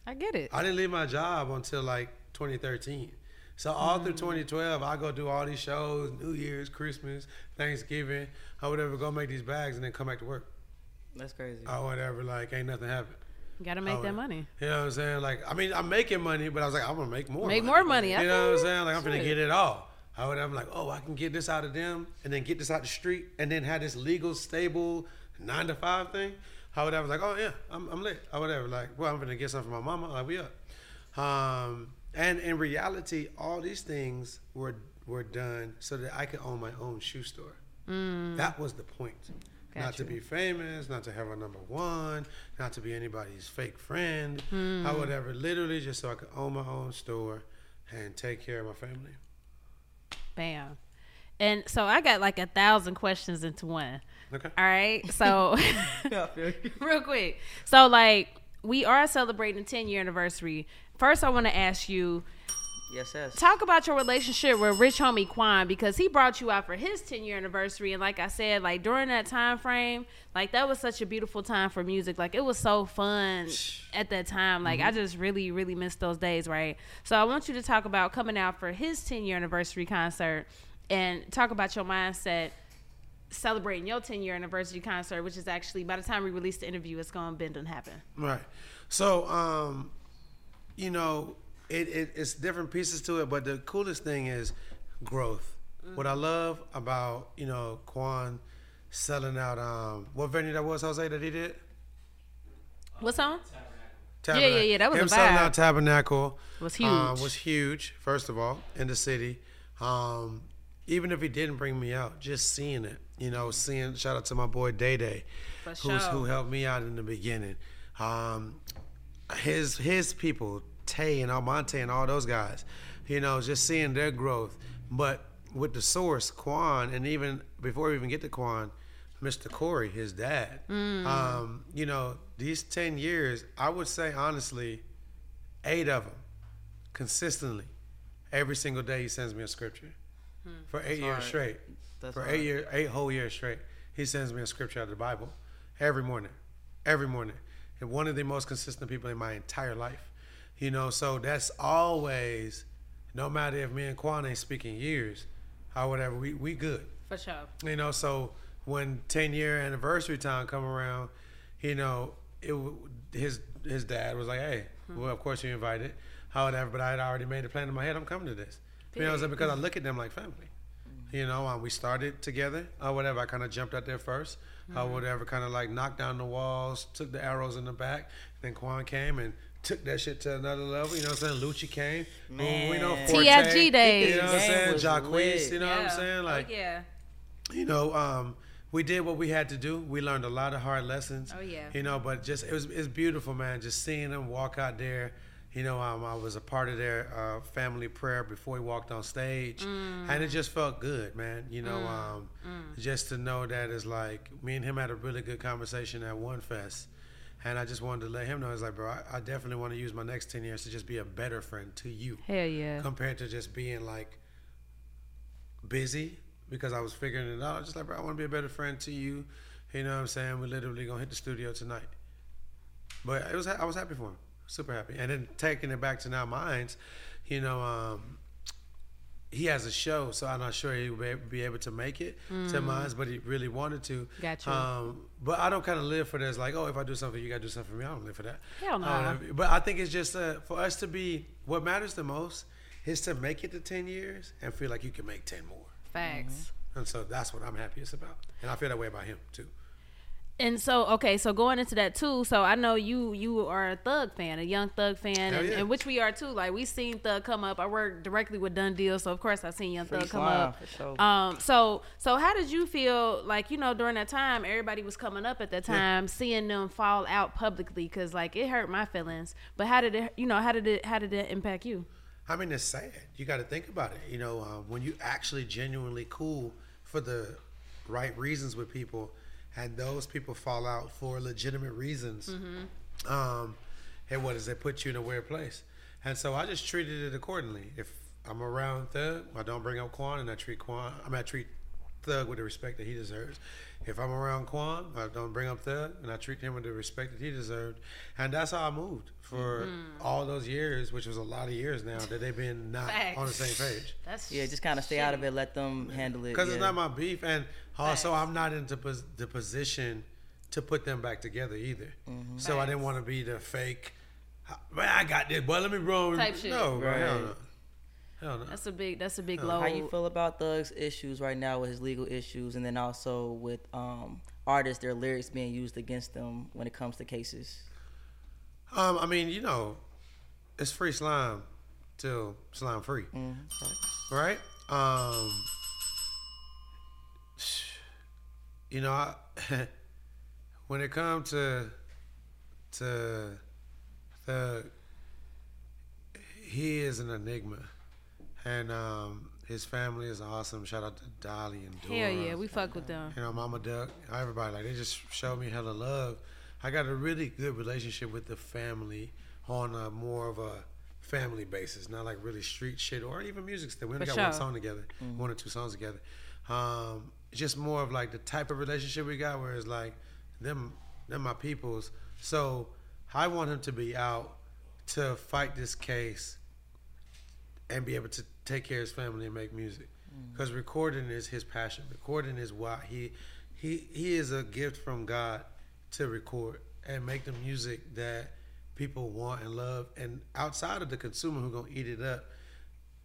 [SPEAKER 6] I get it.
[SPEAKER 5] I didn't leave my job until like 2013. So all through mm. 2012, I go do all these shows, New Year's, Christmas, Thanksgiving, or whatever, go make these bags and then come back to work.
[SPEAKER 7] That's crazy.
[SPEAKER 5] Or whatever, like ain't nothing happened.
[SPEAKER 6] Gotta make
[SPEAKER 5] Oh,
[SPEAKER 6] that money.
[SPEAKER 5] You know what I'm saying? Like, I mean, I'm making money, but I was like, I'm gonna make more.
[SPEAKER 6] Make
[SPEAKER 5] money.
[SPEAKER 6] more money. I
[SPEAKER 5] You know what I'm saying? Like, I'm gonna get it all. I would, I'm like, oh, I can get this out of them, and then get this out the street, and then have this legal, stable nine to five thing. I would have like, oh yeah, I'm, I'm lit. I would have like, well, I'm gonna get something from my mama. Like, we up. Um, and in reality, all these things were were done so that I could own my own shoe store.
[SPEAKER 6] Mm.
[SPEAKER 5] That was the point. not
[SPEAKER 6] Got
[SPEAKER 5] to be famous, not to have a number one, not to be anybody's fake friend, or whatever. Literally, just so I could own my own store and take care of my family.
[SPEAKER 6] Bam. And so I got like a thousand questions into one.
[SPEAKER 5] Okay.
[SPEAKER 6] All right. <laughs> So <laughs> real quick. So like we are celebrating the 10 year anniversary. First I want to ask you
[SPEAKER 7] Yes, yes.
[SPEAKER 6] talk about your relationship with Rich Homie Quan because he brought you out for his 10 year anniversary and like I said like during that time frame like that was such a beautiful time for music like it was so fun at that time like I mm-hmm. just really really missed those days right so I want you to talk about coming out for his 10 year anniversary concert and talk about your mindset celebrating your 10 year anniversary concert which is actually by the time we release the interview it's going to bend and happen
[SPEAKER 5] Right. So, um, you know, it, it it's different pieces to it, but the coolest thing is growth. What I love about you know Quan selling out um what venue that was Jose that he did.
[SPEAKER 6] what's on yeah yeah yeah that was
[SPEAKER 5] him
[SPEAKER 6] a
[SPEAKER 5] selling out Tabernacle
[SPEAKER 6] Was
[SPEAKER 5] uh,
[SPEAKER 6] huge.
[SPEAKER 5] was huge. First of all, in the city, um, even if he didn't bring me out, just seeing it, you know, seeing. Shout out to my boy Day Day,
[SPEAKER 6] sure.
[SPEAKER 5] who helped me out in the beginning. Um, his his people, Tay and Almonte and all those guys, you know, just seeing their growth. But with the source, Quan, and even before we even get to Quan, Mr. Corey, his dad.
[SPEAKER 6] Mm.
[SPEAKER 5] Um, you know, these ten years, I would say honestly, eight of them, consistently, every single day he sends me a scripture. For eight years straight.
[SPEAKER 7] That's
[SPEAKER 5] For eight years, eight whole years straight, he sends me a scripture out of the Bible every morning, every morning. And one of the most consistent people in my entire life. You know, so that's always, no matter if me and Quan ain't speaking years or whatever, we, we good.
[SPEAKER 6] for sure
[SPEAKER 5] You know, so when 10 year anniversary time come around, you know, it his his dad was like, "Hey, hmm. well, of course you invited, however. But I had already made a plan in my head. I'm coming to this. You know, what I'm saying? because I look at them like family. You know, um, we started together or whatever. I kind of jumped out there 1st or
[SPEAKER 6] Mhm.
[SPEAKER 5] whatever, kind of like knocked down the walls, took the arrows in the back. Then Quan came and took that shit to another level. You know what I'm saying? Lucci came. Boom, we know
[SPEAKER 7] Man.
[SPEAKER 5] Forte,
[SPEAKER 6] TFG days.
[SPEAKER 5] You know what I'm saying? Jacquees. You know what I'm
[SPEAKER 6] Yeah.
[SPEAKER 5] saying?
[SPEAKER 6] Oh,
[SPEAKER 5] Like,
[SPEAKER 6] yeah
[SPEAKER 5] you know, um, we did what we had to do. We learned a lot of hard lessons.
[SPEAKER 6] Oh, yeah.
[SPEAKER 5] You know, but just it was it's beautiful, man. Just seeing them walk out there. You know, um, I was a part of their uh, family prayer before he walked on stage,
[SPEAKER 6] Mm.
[SPEAKER 5] and it just felt good, man. You know,
[SPEAKER 6] Mm.
[SPEAKER 5] um,
[SPEAKER 6] Mm.
[SPEAKER 5] just to know that it's like me and him had a really good conversation at One Fest. And I just wanted to let him know, it's like, bro, I, I definitely want to use my next 10 years to just be a better friend to you
[SPEAKER 6] hell yeah
[SPEAKER 5] compared to just being like busy because I was figuring it out. I Just like, bro, I want to be a better friend to you. You know what I'm saying? We're literally gonna hit the studio tonight. But it was I was happy for him, super happy. And then taking it back to now mine's, you know, um, he has a show, so I'm not sure he would be able to make it to
[SPEAKER 6] Mm.
[SPEAKER 5] mine's, but he really wanted to.
[SPEAKER 6] Got you.
[SPEAKER 5] Um, but I don't kind of live for this, like, oh, if I do something, you gotta do something for me. I don't live for that.
[SPEAKER 6] Hell no.
[SPEAKER 5] Uh, but I think it's just uh, for us to be what matters the most is to make it to ten years and feel like you can make ten more.
[SPEAKER 6] facts
[SPEAKER 5] And so that's what I'm happiest about, and I feel that way about him too.
[SPEAKER 6] And so, okay, so going into that too, so I know you you are a Thug fan, a young Thug fan, and,
[SPEAKER 5] yeah.
[SPEAKER 6] and which we are too. Like we seen Thug come up. I work directly with Done Deal, so of course I seen Young
[SPEAKER 7] Free
[SPEAKER 6] Thug come up.
[SPEAKER 7] sure.
[SPEAKER 6] Um, so so how did you feel? Like you know during that time, everybody was coming up at that
[SPEAKER 5] Yeah.
[SPEAKER 6] time, seeing them fall out publicly, cause like it hurt my feelings. But how did it? You know how did it? How did it impact you?
[SPEAKER 5] I mean, it's sad. You got to think about it. You know, um, when you actually genuinely cool for the right reasons with people, and those people fall out for legitimate reasons,
[SPEAKER 6] Mm-hmm.
[SPEAKER 5] um, and what does it put you in a weird place? And so I just treated it accordingly. If I'm around Thug, I don't bring up Quan, and I treat Quan. I mean, I treat Thug with the respect that he deserves. If I'm around Quan, I don't bring up Thug, and I treat him with the respect that he deserved. And that's how I moved for
[SPEAKER 6] Mhm.
[SPEAKER 5] all those years, which was a lot of years now that they've been not on the same page.
[SPEAKER 6] That's
[SPEAKER 7] Yeah, just kind of stay out of it. Let them handle it.
[SPEAKER 5] Because
[SPEAKER 7] yeah.
[SPEAKER 5] it's not my beef, and also I'm not into pos- the position to put them back together either.
[SPEAKER 7] Mhm.
[SPEAKER 5] So I didn't want to be the fake. Man, I got this, but let me roll.
[SPEAKER 6] Type shit.
[SPEAKER 5] No, bro,
[SPEAKER 7] Right.
[SPEAKER 5] no. Hell no.
[SPEAKER 6] That's a big. That's a big
[SPEAKER 5] How
[SPEAKER 6] load.
[SPEAKER 7] How you feel about Thug's issues right now with his legal issues, and then also with um, artists, their lyrics being used against them when it comes to cases?
[SPEAKER 5] Um, I mean, you know, it's free slime till slime free, right? Um, you know, I, <laughs> when it comes to to the he is an enigma, and um, his family is awesome. Shout out to Dolly and Dora.
[SPEAKER 6] Hell yeah, we fuck with them.
[SPEAKER 5] You know, Mama Duck, everybody like they just showed me hella love. I got a really good relationship with the family on a more of a family basis, not like really street shit or even music stuff. We only
[SPEAKER 6] For
[SPEAKER 5] got one song together,
[SPEAKER 6] Mhm.
[SPEAKER 5] one or two songs together. Um, just more of like the type of relationship we got, where it's like them, them my peoples. So I want him to be out to fight this case and be able to take care of his family and make music. Because recording is his passion. Recording is why he he he is a gift from God to record and make the music that people want and love. And outside of the consumer who gonna eat it up,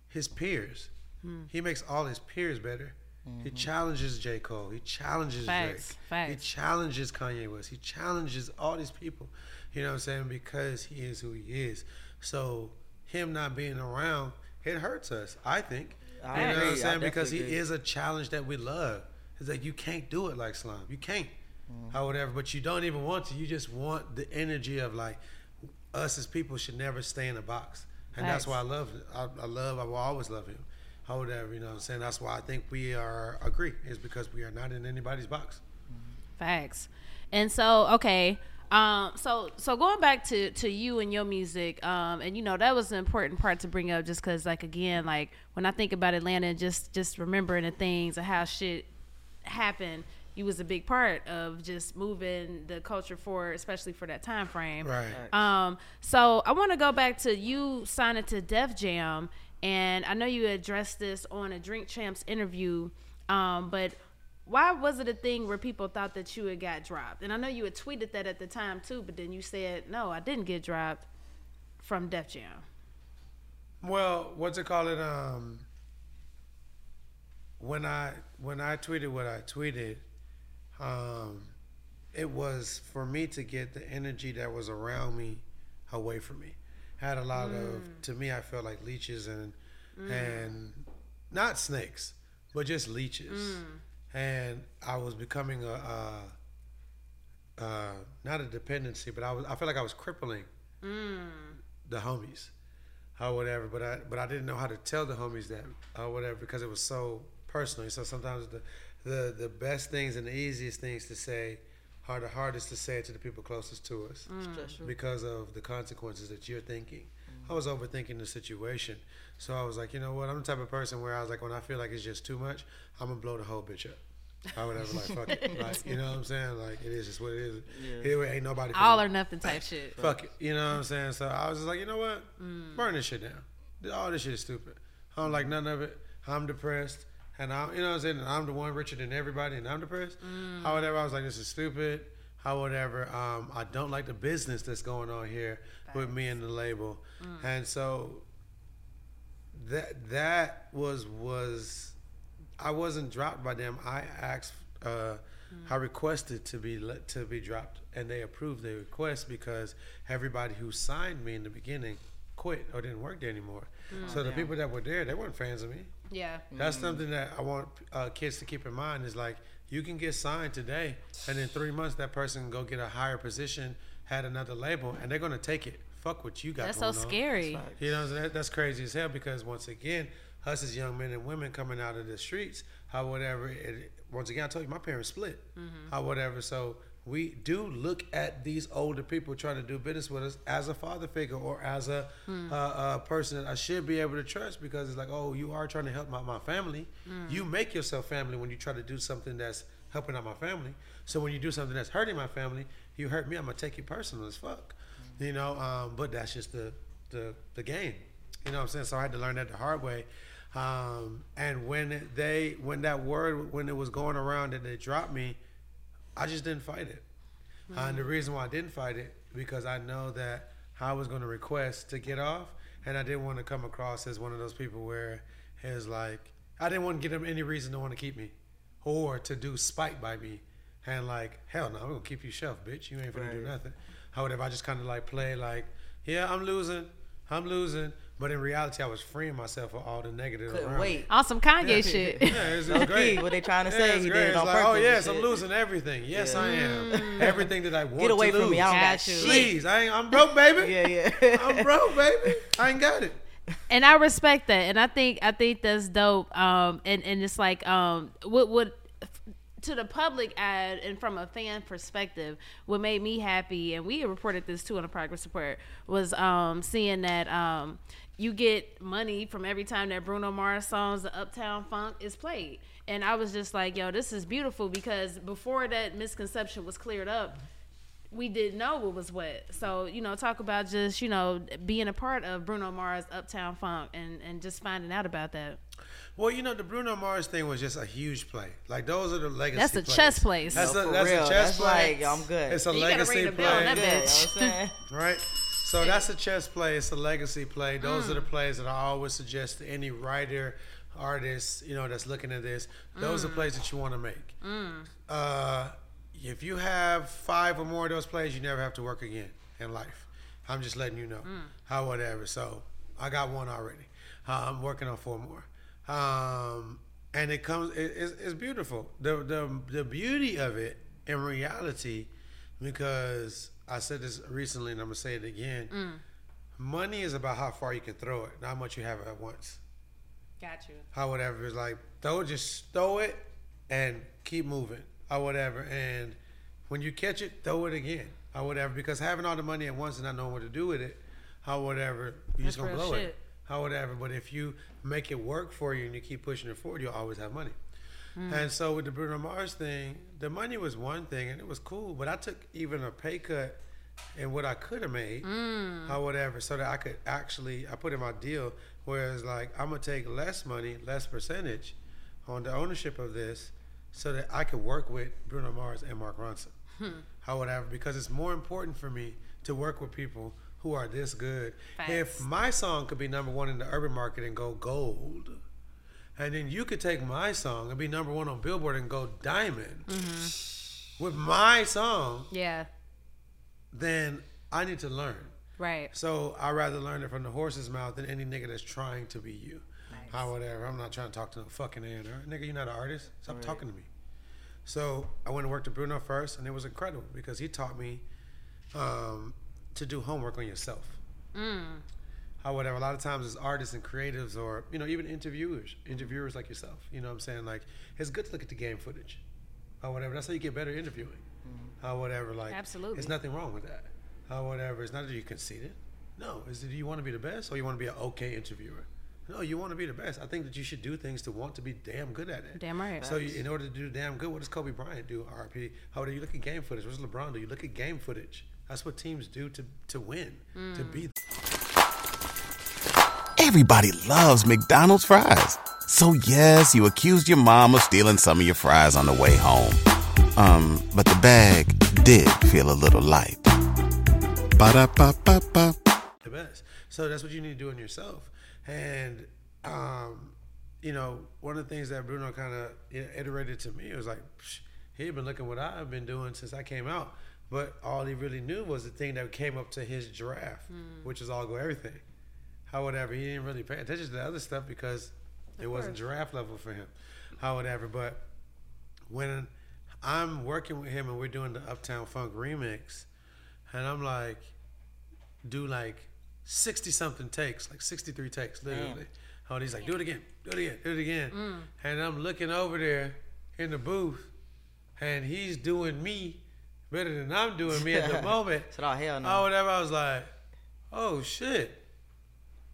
[SPEAKER 5] his peers.
[SPEAKER 6] Hmm.
[SPEAKER 5] He makes all his peers better. He challenges J. Cole. He challenges
[SPEAKER 6] Facts,
[SPEAKER 5] Drake. He challenges Kanye West. He challenges all these people. You know what I'm saying? Because he is who he is. So him not being around, it hurts us. I think.
[SPEAKER 7] I
[SPEAKER 5] you know
[SPEAKER 7] agree.
[SPEAKER 5] what I'm
[SPEAKER 7] I
[SPEAKER 5] saying? Because he
[SPEAKER 7] agree.
[SPEAKER 5] is a challenge that we love. It's like you can't do it like Slime. You can't.
[SPEAKER 7] Mm-hmm.
[SPEAKER 5] Or whatever. But you don't even want to. You just want the energy of like us as people should never stay in a box. And that's why I love. I, I love I will always love him. Or whatever, you know what I'm saying? That's why I think we are agree, is because we are not in anybody's box.
[SPEAKER 6] Facts. And so, okay. Um, so so going back to to you and your music, um, and you know that was an important part to bring up, just because like again, like when I think about Atlanta, and just just remembering the things and how shit happened, you was a big part of just moving the culture forward, especially for that time frame.
[SPEAKER 5] Right.
[SPEAKER 6] Um, so I want to go back to you signing to Def Jam, and I know you addressed this on a Drink Champs interview, um, but why was it a thing where people thought that you had got dropped? And I know you had tweeted that at the time too, but then you said no, I didn't get dropped from Def Jam.
[SPEAKER 5] Well, what's it called? It um, when I when I tweeted what I tweeted, um, it was for me to get the energy that was around me away from me. I had a lot of to me, I felt like leeches and
[SPEAKER 6] Mm.
[SPEAKER 5] and not snakes, but just leeches. And I was becoming a, a uh, not a dependency, but I was I felt like I was crippling the homies or whatever. But I but I didn't know how to tell the homies that or whatever because it was so personal. So sometimes the the the best things and the easiest things to say are the hardest to say to the people closest to us
[SPEAKER 7] Mm.
[SPEAKER 5] Because of the consequences that you're thinking. I was overthinking the situation. So I was like, you know what? I'm the type of person where I was like, when I feel like it's just too much, I'm gonna blow the whole bitch up. I would whatever, like fuck it, <laughs> like you know what I'm saying? Like it is just what it is.
[SPEAKER 6] Yeah.
[SPEAKER 5] Anyway, ain't nobody
[SPEAKER 6] All
[SPEAKER 5] finna-
[SPEAKER 6] or nothing type shit.
[SPEAKER 5] Fuck it, you know what I'm saying? So I was just like, you know what?
[SPEAKER 6] Mm.
[SPEAKER 5] Burn this shit down. All this shit is stupid. I don't like none of it. I'm depressed, and I'm you know what I'm saying? And I'm the one richer than everybody, and I'm depressed.
[SPEAKER 6] Mm.
[SPEAKER 5] How whatever. I was like, this is stupid. How whatever. Um, I don't like the business that's going on here with me and the label,
[SPEAKER 6] Mm.
[SPEAKER 5] and so that that was was I wasn't dropped by them. I asked, uh, I requested to be let, to be dropped, and they approved the request because everybody who signed me in the beginning quit or didn't work there anymore.
[SPEAKER 6] Mm.
[SPEAKER 5] so the
[SPEAKER 6] Damn.
[SPEAKER 5] people that were there, they weren't fans of me.
[SPEAKER 6] Yeah.
[SPEAKER 5] That's something that I want uh, kids to keep in mind is like you can get signed today, and in three months that person can go get a higher position, had another label, and they're gonna take it. Fuck what you got.
[SPEAKER 6] That's so
[SPEAKER 5] going on.
[SPEAKER 6] scary.
[SPEAKER 5] You know, that, that's crazy as hell because once again, us as young men and women coming out of the streets, how whatever. It, once again, I told you my parents split.
[SPEAKER 6] Mhm.
[SPEAKER 5] How whatever. So we do look at these older people trying to do business with us as a father figure or as a,
[SPEAKER 6] Hmm.
[SPEAKER 5] uh, a person that I should be able to trust because it's like, oh, you are trying to help my, my family.
[SPEAKER 6] Mm.
[SPEAKER 5] You make yourself family when you try to do something that's helping out my family. So when you do something that's hurting my family, you hurt me. I'm gonna take you personal as fuck. You know, um, but that's just the, the the game. You know what I'm saying? So I had to learn that the hard way. Um, and when they when that word when it was going around and they dropped me, I just didn't fight it. Uh, and the reason why I didn't fight it because I know that I was going to request to get off, and I didn't want to come across as one of those people where it's like I didn't want to give them any reason to want to keep me, or to do spite by me, and like hell no, I'm gonna keep you shelf, bitch. You ain't gonna do
[SPEAKER 7] Right.
[SPEAKER 5] nothing. However, I just kind of like play like, yeah, I'm losing. I'm losing. But in reality, I was freeing myself of all the negative
[SPEAKER 7] Couldn't
[SPEAKER 5] around.
[SPEAKER 7] wait.
[SPEAKER 5] me.
[SPEAKER 6] On some Kanye shit. <laughs>
[SPEAKER 5] Yeah, it's, it's great.
[SPEAKER 7] what they trying to
[SPEAKER 5] Yeah,
[SPEAKER 7] say,
[SPEAKER 5] it's
[SPEAKER 7] he
[SPEAKER 5] great.
[SPEAKER 7] did it on
[SPEAKER 5] like,
[SPEAKER 7] purpose
[SPEAKER 5] oh yes, I'm losing everything. Yes, I am.
[SPEAKER 6] Mm.
[SPEAKER 5] Everything that I want
[SPEAKER 7] Get away
[SPEAKER 5] to
[SPEAKER 7] from
[SPEAKER 5] lose.
[SPEAKER 7] me. I don't got
[SPEAKER 6] Got you.
[SPEAKER 7] shit.
[SPEAKER 5] Please, I ain't, I'm broke, baby. <laughs>
[SPEAKER 7] Yeah, yeah.
[SPEAKER 5] I'm broke, baby. I ain't got it.
[SPEAKER 6] and I respect that, and I think I think that's dope. Um, and and it's like um, what would to the public ad and from a fan perspective, what made me happy, and we reported this too on the progress report, was um seeing that um you get money from every time that Bruno Mars songs the Uptown Funk is played. And I was just like, yo, this is beautiful because before that misconception was cleared up, we didn't know what was what. So, you know, talk about just, you know, being a part of Bruno Mars Uptown Funk and, and just finding out about that.
[SPEAKER 5] Well, you know, the Bruno Mars thing was just a huge play. Like those are the legacy.
[SPEAKER 6] That's a
[SPEAKER 5] plays.
[SPEAKER 6] chess plays.
[SPEAKER 5] That's,
[SPEAKER 7] No,
[SPEAKER 5] a, that's
[SPEAKER 7] real.
[SPEAKER 5] a chess
[SPEAKER 7] That's
[SPEAKER 5] play.
[SPEAKER 7] like, I'm good.
[SPEAKER 5] It's a
[SPEAKER 6] You gotta
[SPEAKER 5] legacy
[SPEAKER 6] ring the bell on that
[SPEAKER 7] you know
[SPEAKER 6] bitch.
[SPEAKER 7] what I'm saying?
[SPEAKER 5] right? So that's a chess play. It's a legacy play. Those
[SPEAKER 6] Mm.
[SPEAKER 5] are the plays that I always suggest to any writer, artist, you know, that's looking at this. Those are
[SPEAKER 6] Mm.
[SPEAKER 5] plays that you want to make.
[SPEAKER 6] Mm.
[SPEAKER 5] Uh, if you have five or more of those plays, you never have to work again in life. I'm just letting you know.
[SPEAKER 6] Mm.
[SPEAKER 5] How whatever. So I got one already. Uh, I'm working on four more. Um, and it comes. It, it's, it's beautiful. The the the beauty of it in reality, because I said this recently, and I'm gonna say it again.
[SPEAKER 6] Mm.
[SPEAKER 5] Money is about how far you can throw it, not how much you have at once.
[SPEAKER 6] Got you.
[SPEAKER 5] How whatever is like throw just throw it and keep moving. or whatever and when you catch it, throw it again. or whatever because having all the money at once and not knowing what to do with it, how whatever you
[SPEAKER 6] That's
[SPEAKER 5] just gonna blow
[SPEAKER 6] shit.
[SPEAKER 5] it. How whatever. But if you make it work for you and you keep pushing it forward, you'll always have money.
[SPEAKER 6] Mm.
[SPEAKER 5] And so with the Bruno Mars thing, the money was one thing and it was cool, but I took even a pay cut in what I could have made,
[SPEAKER 6] Mm.
[SPEAKER 5] or whatever, so that I could actually I put in my deal whereas like I'm gonna take less money, less percentage on the ownership of this, so that I could work with Bruno Mars and Mark Ronson,
[SPEAKER 6] Hmm.
[SPEAKER 5] or whatever, because it's more important for me to work with people who are this good. If my song could be number one in the urban market and go gold, and then you could take my song and be number one on Billboard and go diamond
[SPEAKER 6] Mm-hmm.
[SPEAKER 5] with my song,
[SPEAKER 6] Yeah.
[SPEAKER 5] then I need to learn.
[SPEAKER 6] Right.
[SPEAKER 5] So I'd rather learn it from the horse's mouth than any nigga that's trying to be you. How whatever. I'm not trying to talk to no fucking A and R. Nigga, you're not an artist. Stop
[SPEAKER 7] Right.
[SPEAKER 5] talking to me. So I went and worked with Bruno first, and it was incredible because he taught me um, to do homework on yourself.
[SPEAKER 6] Mm.
[SPEAKER 5] How whatever. A lot of times as artists and creatives, or you know, even interviewers, interviewers like yourself. You know, what I'm saying like it's good to look at the game footage, or whatever. That's how you get better interviewing. How whatever. Like
[SPEAKER 6] Absolutely.
[SPEAKER 5] there's nothing wrong with that. How whatever. It's not that you conceited. No, is it do you want to be the best or you want to be an okay interviewer? No, you want to be the best. I think that you should do things to want to be damn good at it.
[SPEAKER 6] Damn right.
[SPEAKER 5] So you, in order to do damn good, what does Kobe Bryant do? RP. How do you look at game footage? What does LeBron do? You look at game footage. That's what teams do to to win, to
[SPEAKER 6] Mm.
[SPEAKER 5] be.
[SPEAKER 10] Everybody loves McDonald's fries. So yes, you accused your mom of stealing some of your fries on the way home. Um, but the bag did feel a little light. Ba-da-ba-ba-ba.
[SPEAKER 5] the best. So that's what you need to do in yourself. And um, you know, one of the things that Bruno kind of iterated to me was like, psh, he had been looking what I've been doing since I came out, but all he really knew was the thing that came up to his giraffe,
[SPEAKER 6] Mm.
[SPEAKER 5] which is All Gold Everything. How whatever he didn't really pay attention to the other stuff because it wasn't giraffe level for him. How whatever, but when I'm working with him and we're doing the Uptown Funk remix, and I'm like, do like 60 something takes, like 63 takes, literally. Oh, and he's like, do it again, do it again, do it again.
[SPEAKER 6] Mm.
[SPEAKER 5] And I'm looking over there in the booth, and he's doing me better than I'm doing me at the <laughs> moment.
[SPEAKER 7] "Oh, hell no."
[SPEAKER 5] Oh, whatever. I was like, oh shit.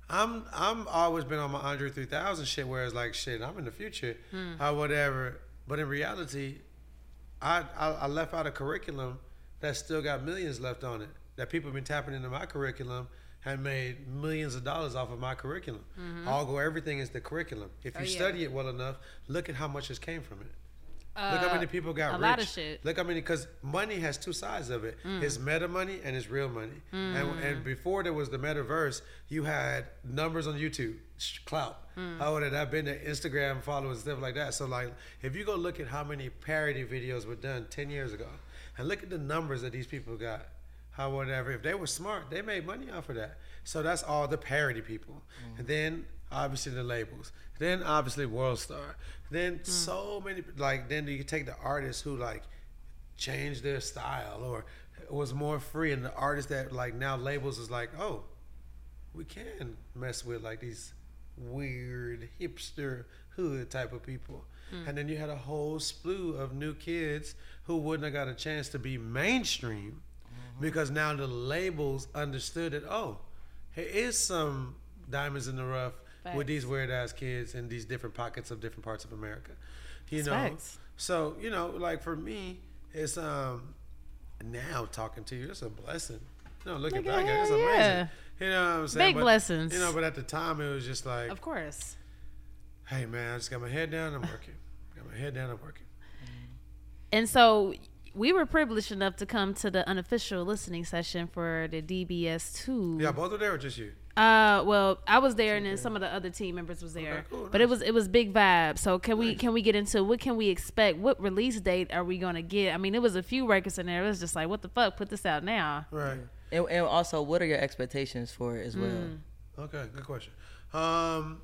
[SPEAKER 5] I'm I'm always been on my Andre 3000 shit, where it's like shit. I'm in the future,
[SPEAKER 6] Hmm.
[SPEAKER 5] or whatever. But in reality, I, I I left out a curriculum that still got millions left on it. That people have been tapping into my curriculum and made millions of dollars off of my curriculum.
[SPEAKER 6] Mhm.
[SPEAKER 5] All Gold Everything is the curriculum. If
[SPEAKER 6] Oh,
[SPEAKER 5] you
[SPEAKER 6] yeah.
[SPEAKER 5] study it well enough, look at how much has came from it. Look how
[SPEAKER 6] Uh,
[SPEAKER 5] many people got
[SPEAKER 6] a
[SPEAKER 5] rich.
[SPEAKER 6] lot of shit.
[SPEAKER 5] Look how many because money has two sides of it.
[SPEAKER 6] Mm.
[SPEAKER 5] It's meta money and it's real money. And,
[SPEAKER 6] Mm.
[SPEAKER 5] and before there was the metaverse, you had numbers on YouTube, sh- clout.
[SPEAKER 6] Mm.
[SPEAKER 5] How would it have been the Instagram followers stuff like that? So like, if you go look at how many parody videos were done ten years ago, and look at the numbers that these people got. how whatever. If they were smart, they made money off of that. So that's all the parody people, and then obviously the labels, then obviously World Star, then so many like then you take the artists who like changed their style or was more free, and the artists that like now labels is like oh we can mess with like these weird hipster hood type of people.
[SPEAKER 18] Mm.
[SPEAKER 5] And then you had a whole slew of new kids who wouldn't have got a chance to be mainstream because now the labels understood that, oh, here is some diamonds in the rough with these weird ass kids in these different pockets of different parts of America. You
[SPEAKER 18] That's
[SPEAKER 5] know?
[SPEAKER 18] facts.
[SPEAKER 5] So, you know, like for me, it's um now talking to you, it's a blessing. You know, looking
[SPEAKER 6] Nigga,
[SPEAKER 5] back at it, it's amazing.
[SPEAKER 6] yeah.
[SPEAKER 5] You know what I'm saying?
[SPEAKER 6] Big
[SPEAKER 5] But,
[SPEAKER 6] blessings.
[SPEAKER 5] You know, but at the time it was just like
[SPEAKER 6] Of course.
[SPEAKER 5] Hey man, I just got my head down, I'm working. Got my head down, I'm working.
[SPEAKER 6] And so we were privileged enough to come to the unofficial listening session for the DBS two.
[SPEAKER 5] Yeah, both were there or just you?
[SPEAKER 6] Uh, well, I was there, and then some of the other team members was there.
[SPEAKER 5] cool,
[SPEAKER 6] But it was it was big vibe. So can we can we get into what can we expect? What release date are we gonna get? I mean, it was a few records in there. It was just like, what the fuck? Put this out now.
[SPEAKER 5] Right.
[SPEAKER 7] And, and also, what are your expectations for it as well?
[SPEAKER 6] Mm.
[SPEAKER 5] Okay, good question. Um,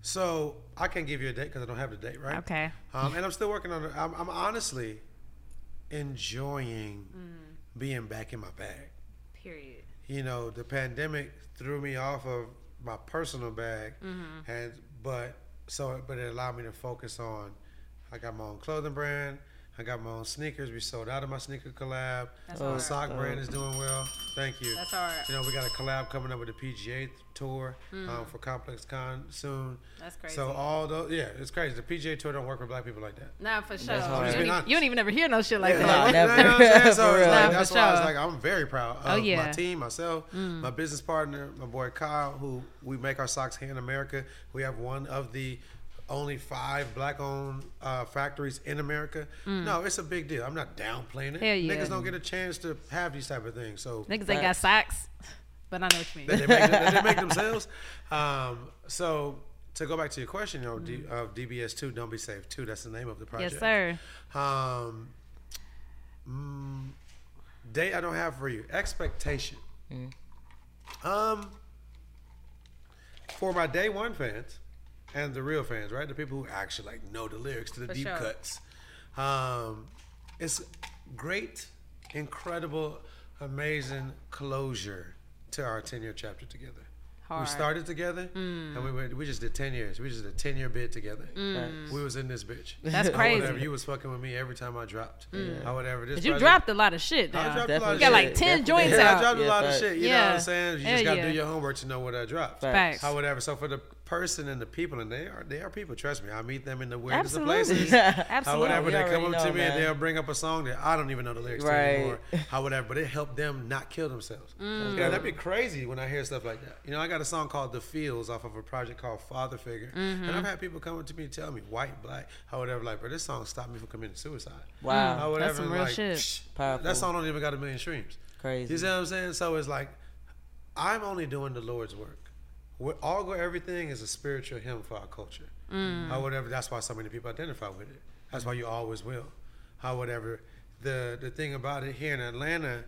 [SPEAKER 5] so I can't give you a date because I don't have the date, right?
[SPEAKER 6] Okay.
[SPEAKER 5] Um, and I'm still working on it. I'm, I'm honestly enjoying being back in my bag.
[SPEAKER 6] Period.
[SPEAKER 5] You know, the pandemic threw me off of my personal bag,
[SPEAKER 6] Mhm.
[SPEAKER 5] and but so but it allowed me to focus on. I got my own clothing brand. I got my own sneakers. We sold out of my sneaker collab.
[SPEAKER 6] That's
[SPEAKER 5] my
[SPEAKER 6] hard.
[SPEAKER 5] sock brand
[SPEAKER 6] Oh.
[SPEAKER 5] is doing well. Thank you.
[SPEAKER 6] That's all right.
[SPEAKER 5] You know, we got a collab coming up with the PGA tour um,
[SPEAKER 6] Mm.
[SPEAKER 5] for ComplexCon soon.
[SPEAKER 6] That's crazy.
[SPEAKER 5] So all those, yeah, it's crazy. The PGA tour don't work with black people like that.
[SPEAKER 6] Nah, for sure.
[SPEAKER 5] I'm just
[SPEAKER 6] You don't, even, you don't even ever hear no shit like
[SPEAKER 5] Yeah,
[SPEAKER 6] that.
[SPEAKER 5] you know what I'm saying? So <laughs> it's
[SPEAKER 6] Nah,
[SPEAKER 5] like,
[SPEAKER 6] for
[SPEAKER 5] that's why I was like, I'm very proud of
[SPEAKER 6] Oh, yeah.
[SPEAKER 5] my team, myself,
[SPEAKER 6] Mm.
[SPEAKER 5] my business partner, my boy Kyle, who we make our socks here in America. We have one of the only five black-owned uh, factories in America.
[SPEAKER 6] Mm.
[SPEAKER 5] No, it's a big deal. I'm not downplaying it.
[SPEAKER 6] Hell yeah.
[SPEAKER 5] Niggas don't get a chance to have these type of things. So
[SPEAKER 6] Niggas ain't got socks, but I know what you mean.
[SPEAKER 5] that they make, that they make <laughs> themselves. Um, so to go back to your question, you know, D,
[SPEAKER 6] Mm.
[SPEAKER 5] of DBS two, don't be safe two. That's the name of the project.
[SPEAKER 6] Yes, sir.
[SPEAKER 5] Um, mm, date I don't have for you. Expectation. Um, for my day one fans and the real fans, right? The people who actually like know the lyrics to the
[SPEAKER 6] For
[SPEAKER 5] deep
[SPEAKER 6] sure.
[SPEAKER 5] cuts. Um, it's great, incredible, amazing closure to our ten year chapter together.
[SPEAKER 6] Hard.
[SPEAKER 5] We started together,
[SPEAKER 6] Mm.
[SPEAKER 5] and we went, we just did ten years. We just did a ten year bid together.
[SPEAKER 6] Mm.
[SPEAKER 5] We was in this bitch.
[SPEAKER 6] That's
[SPEAKER 5] Or
[SPEAKER 6] crazy.
[SPEAKER 5] Whatever. You was fucking with me every time I dropped.
[SPEAKER 6] Mm.
[SPEAKER 5] Or whatever. This
[SPEAKER 6] But you
[SPEAKER 5] project-
[SPEAKER 6] dropped a lot of shit.
[SPEAKER 5] I
[SPEAKER 6] Now.
[SPEAKER 5] dropped a lot
[SPEAKER 6] you got like ten joints
[SPEAKER 5] yeah,
[SPEAKER 6] out.
[SPEAKER 5] I dropped a lot of shit. You know what I'm saying? You
[SPEAKER 6] Hell
[SPEAKER 5] just got to
[SPEAKER 6] yeah.
[SPEAKER 5] do your homework to know what I dropped.
[SPEAKER 6] Facts.
[SPEAKER 5] How whatever. So for the person and the people, and they are they are people. Trust me, I meet them in the weirdest of places. <laughs>
[SPEAKER 6] Absolutely.
[SPEAKER 5] How whatever they come up to
[SPEAKER 7] know,
[SPEAKER 5] me and they'll bring up a song that I don't even know the lyrics to anymore. <laughs> How whatever, but it helped them not kill themselves.
[SPEAKER 6] Mm.
[SPEAKER 5] You know, that'd be crazy when I hear stuff like that. You know, I got a song called "The Feels" off of a project called Father Figure, and
[SPEAKER 6] Mhm.
[SPEAKER 5] I've had people come up to me and tell me, white, black, how whatever, like, bro, this song stopped me from committing suicide.
[SPEAKER 7] Wow.
[SPEAKER 5] How whatever,
[SPEAKER 7] That's some real
[SPEAKER 5] like,
[SPEAKER 7] shit.
[SPEAKER 5] psh,
[SPEAKER 7] Powerful.
[SPEAKER 5] That song don't even got a million streams.
[SPEAKER 7] Crazy.
[SPEAKER 5] You see what I'm saying? So it's like, I'm only doing the Lord's work. What All Gold Everything is a spiritual hymn for our culture.
[SPEAKER 6] Mm.
[SPEAKER 5] How whatever. That's why so many people identify with it. That's why you always will. How whatever. The the thing about it here in Atlanta,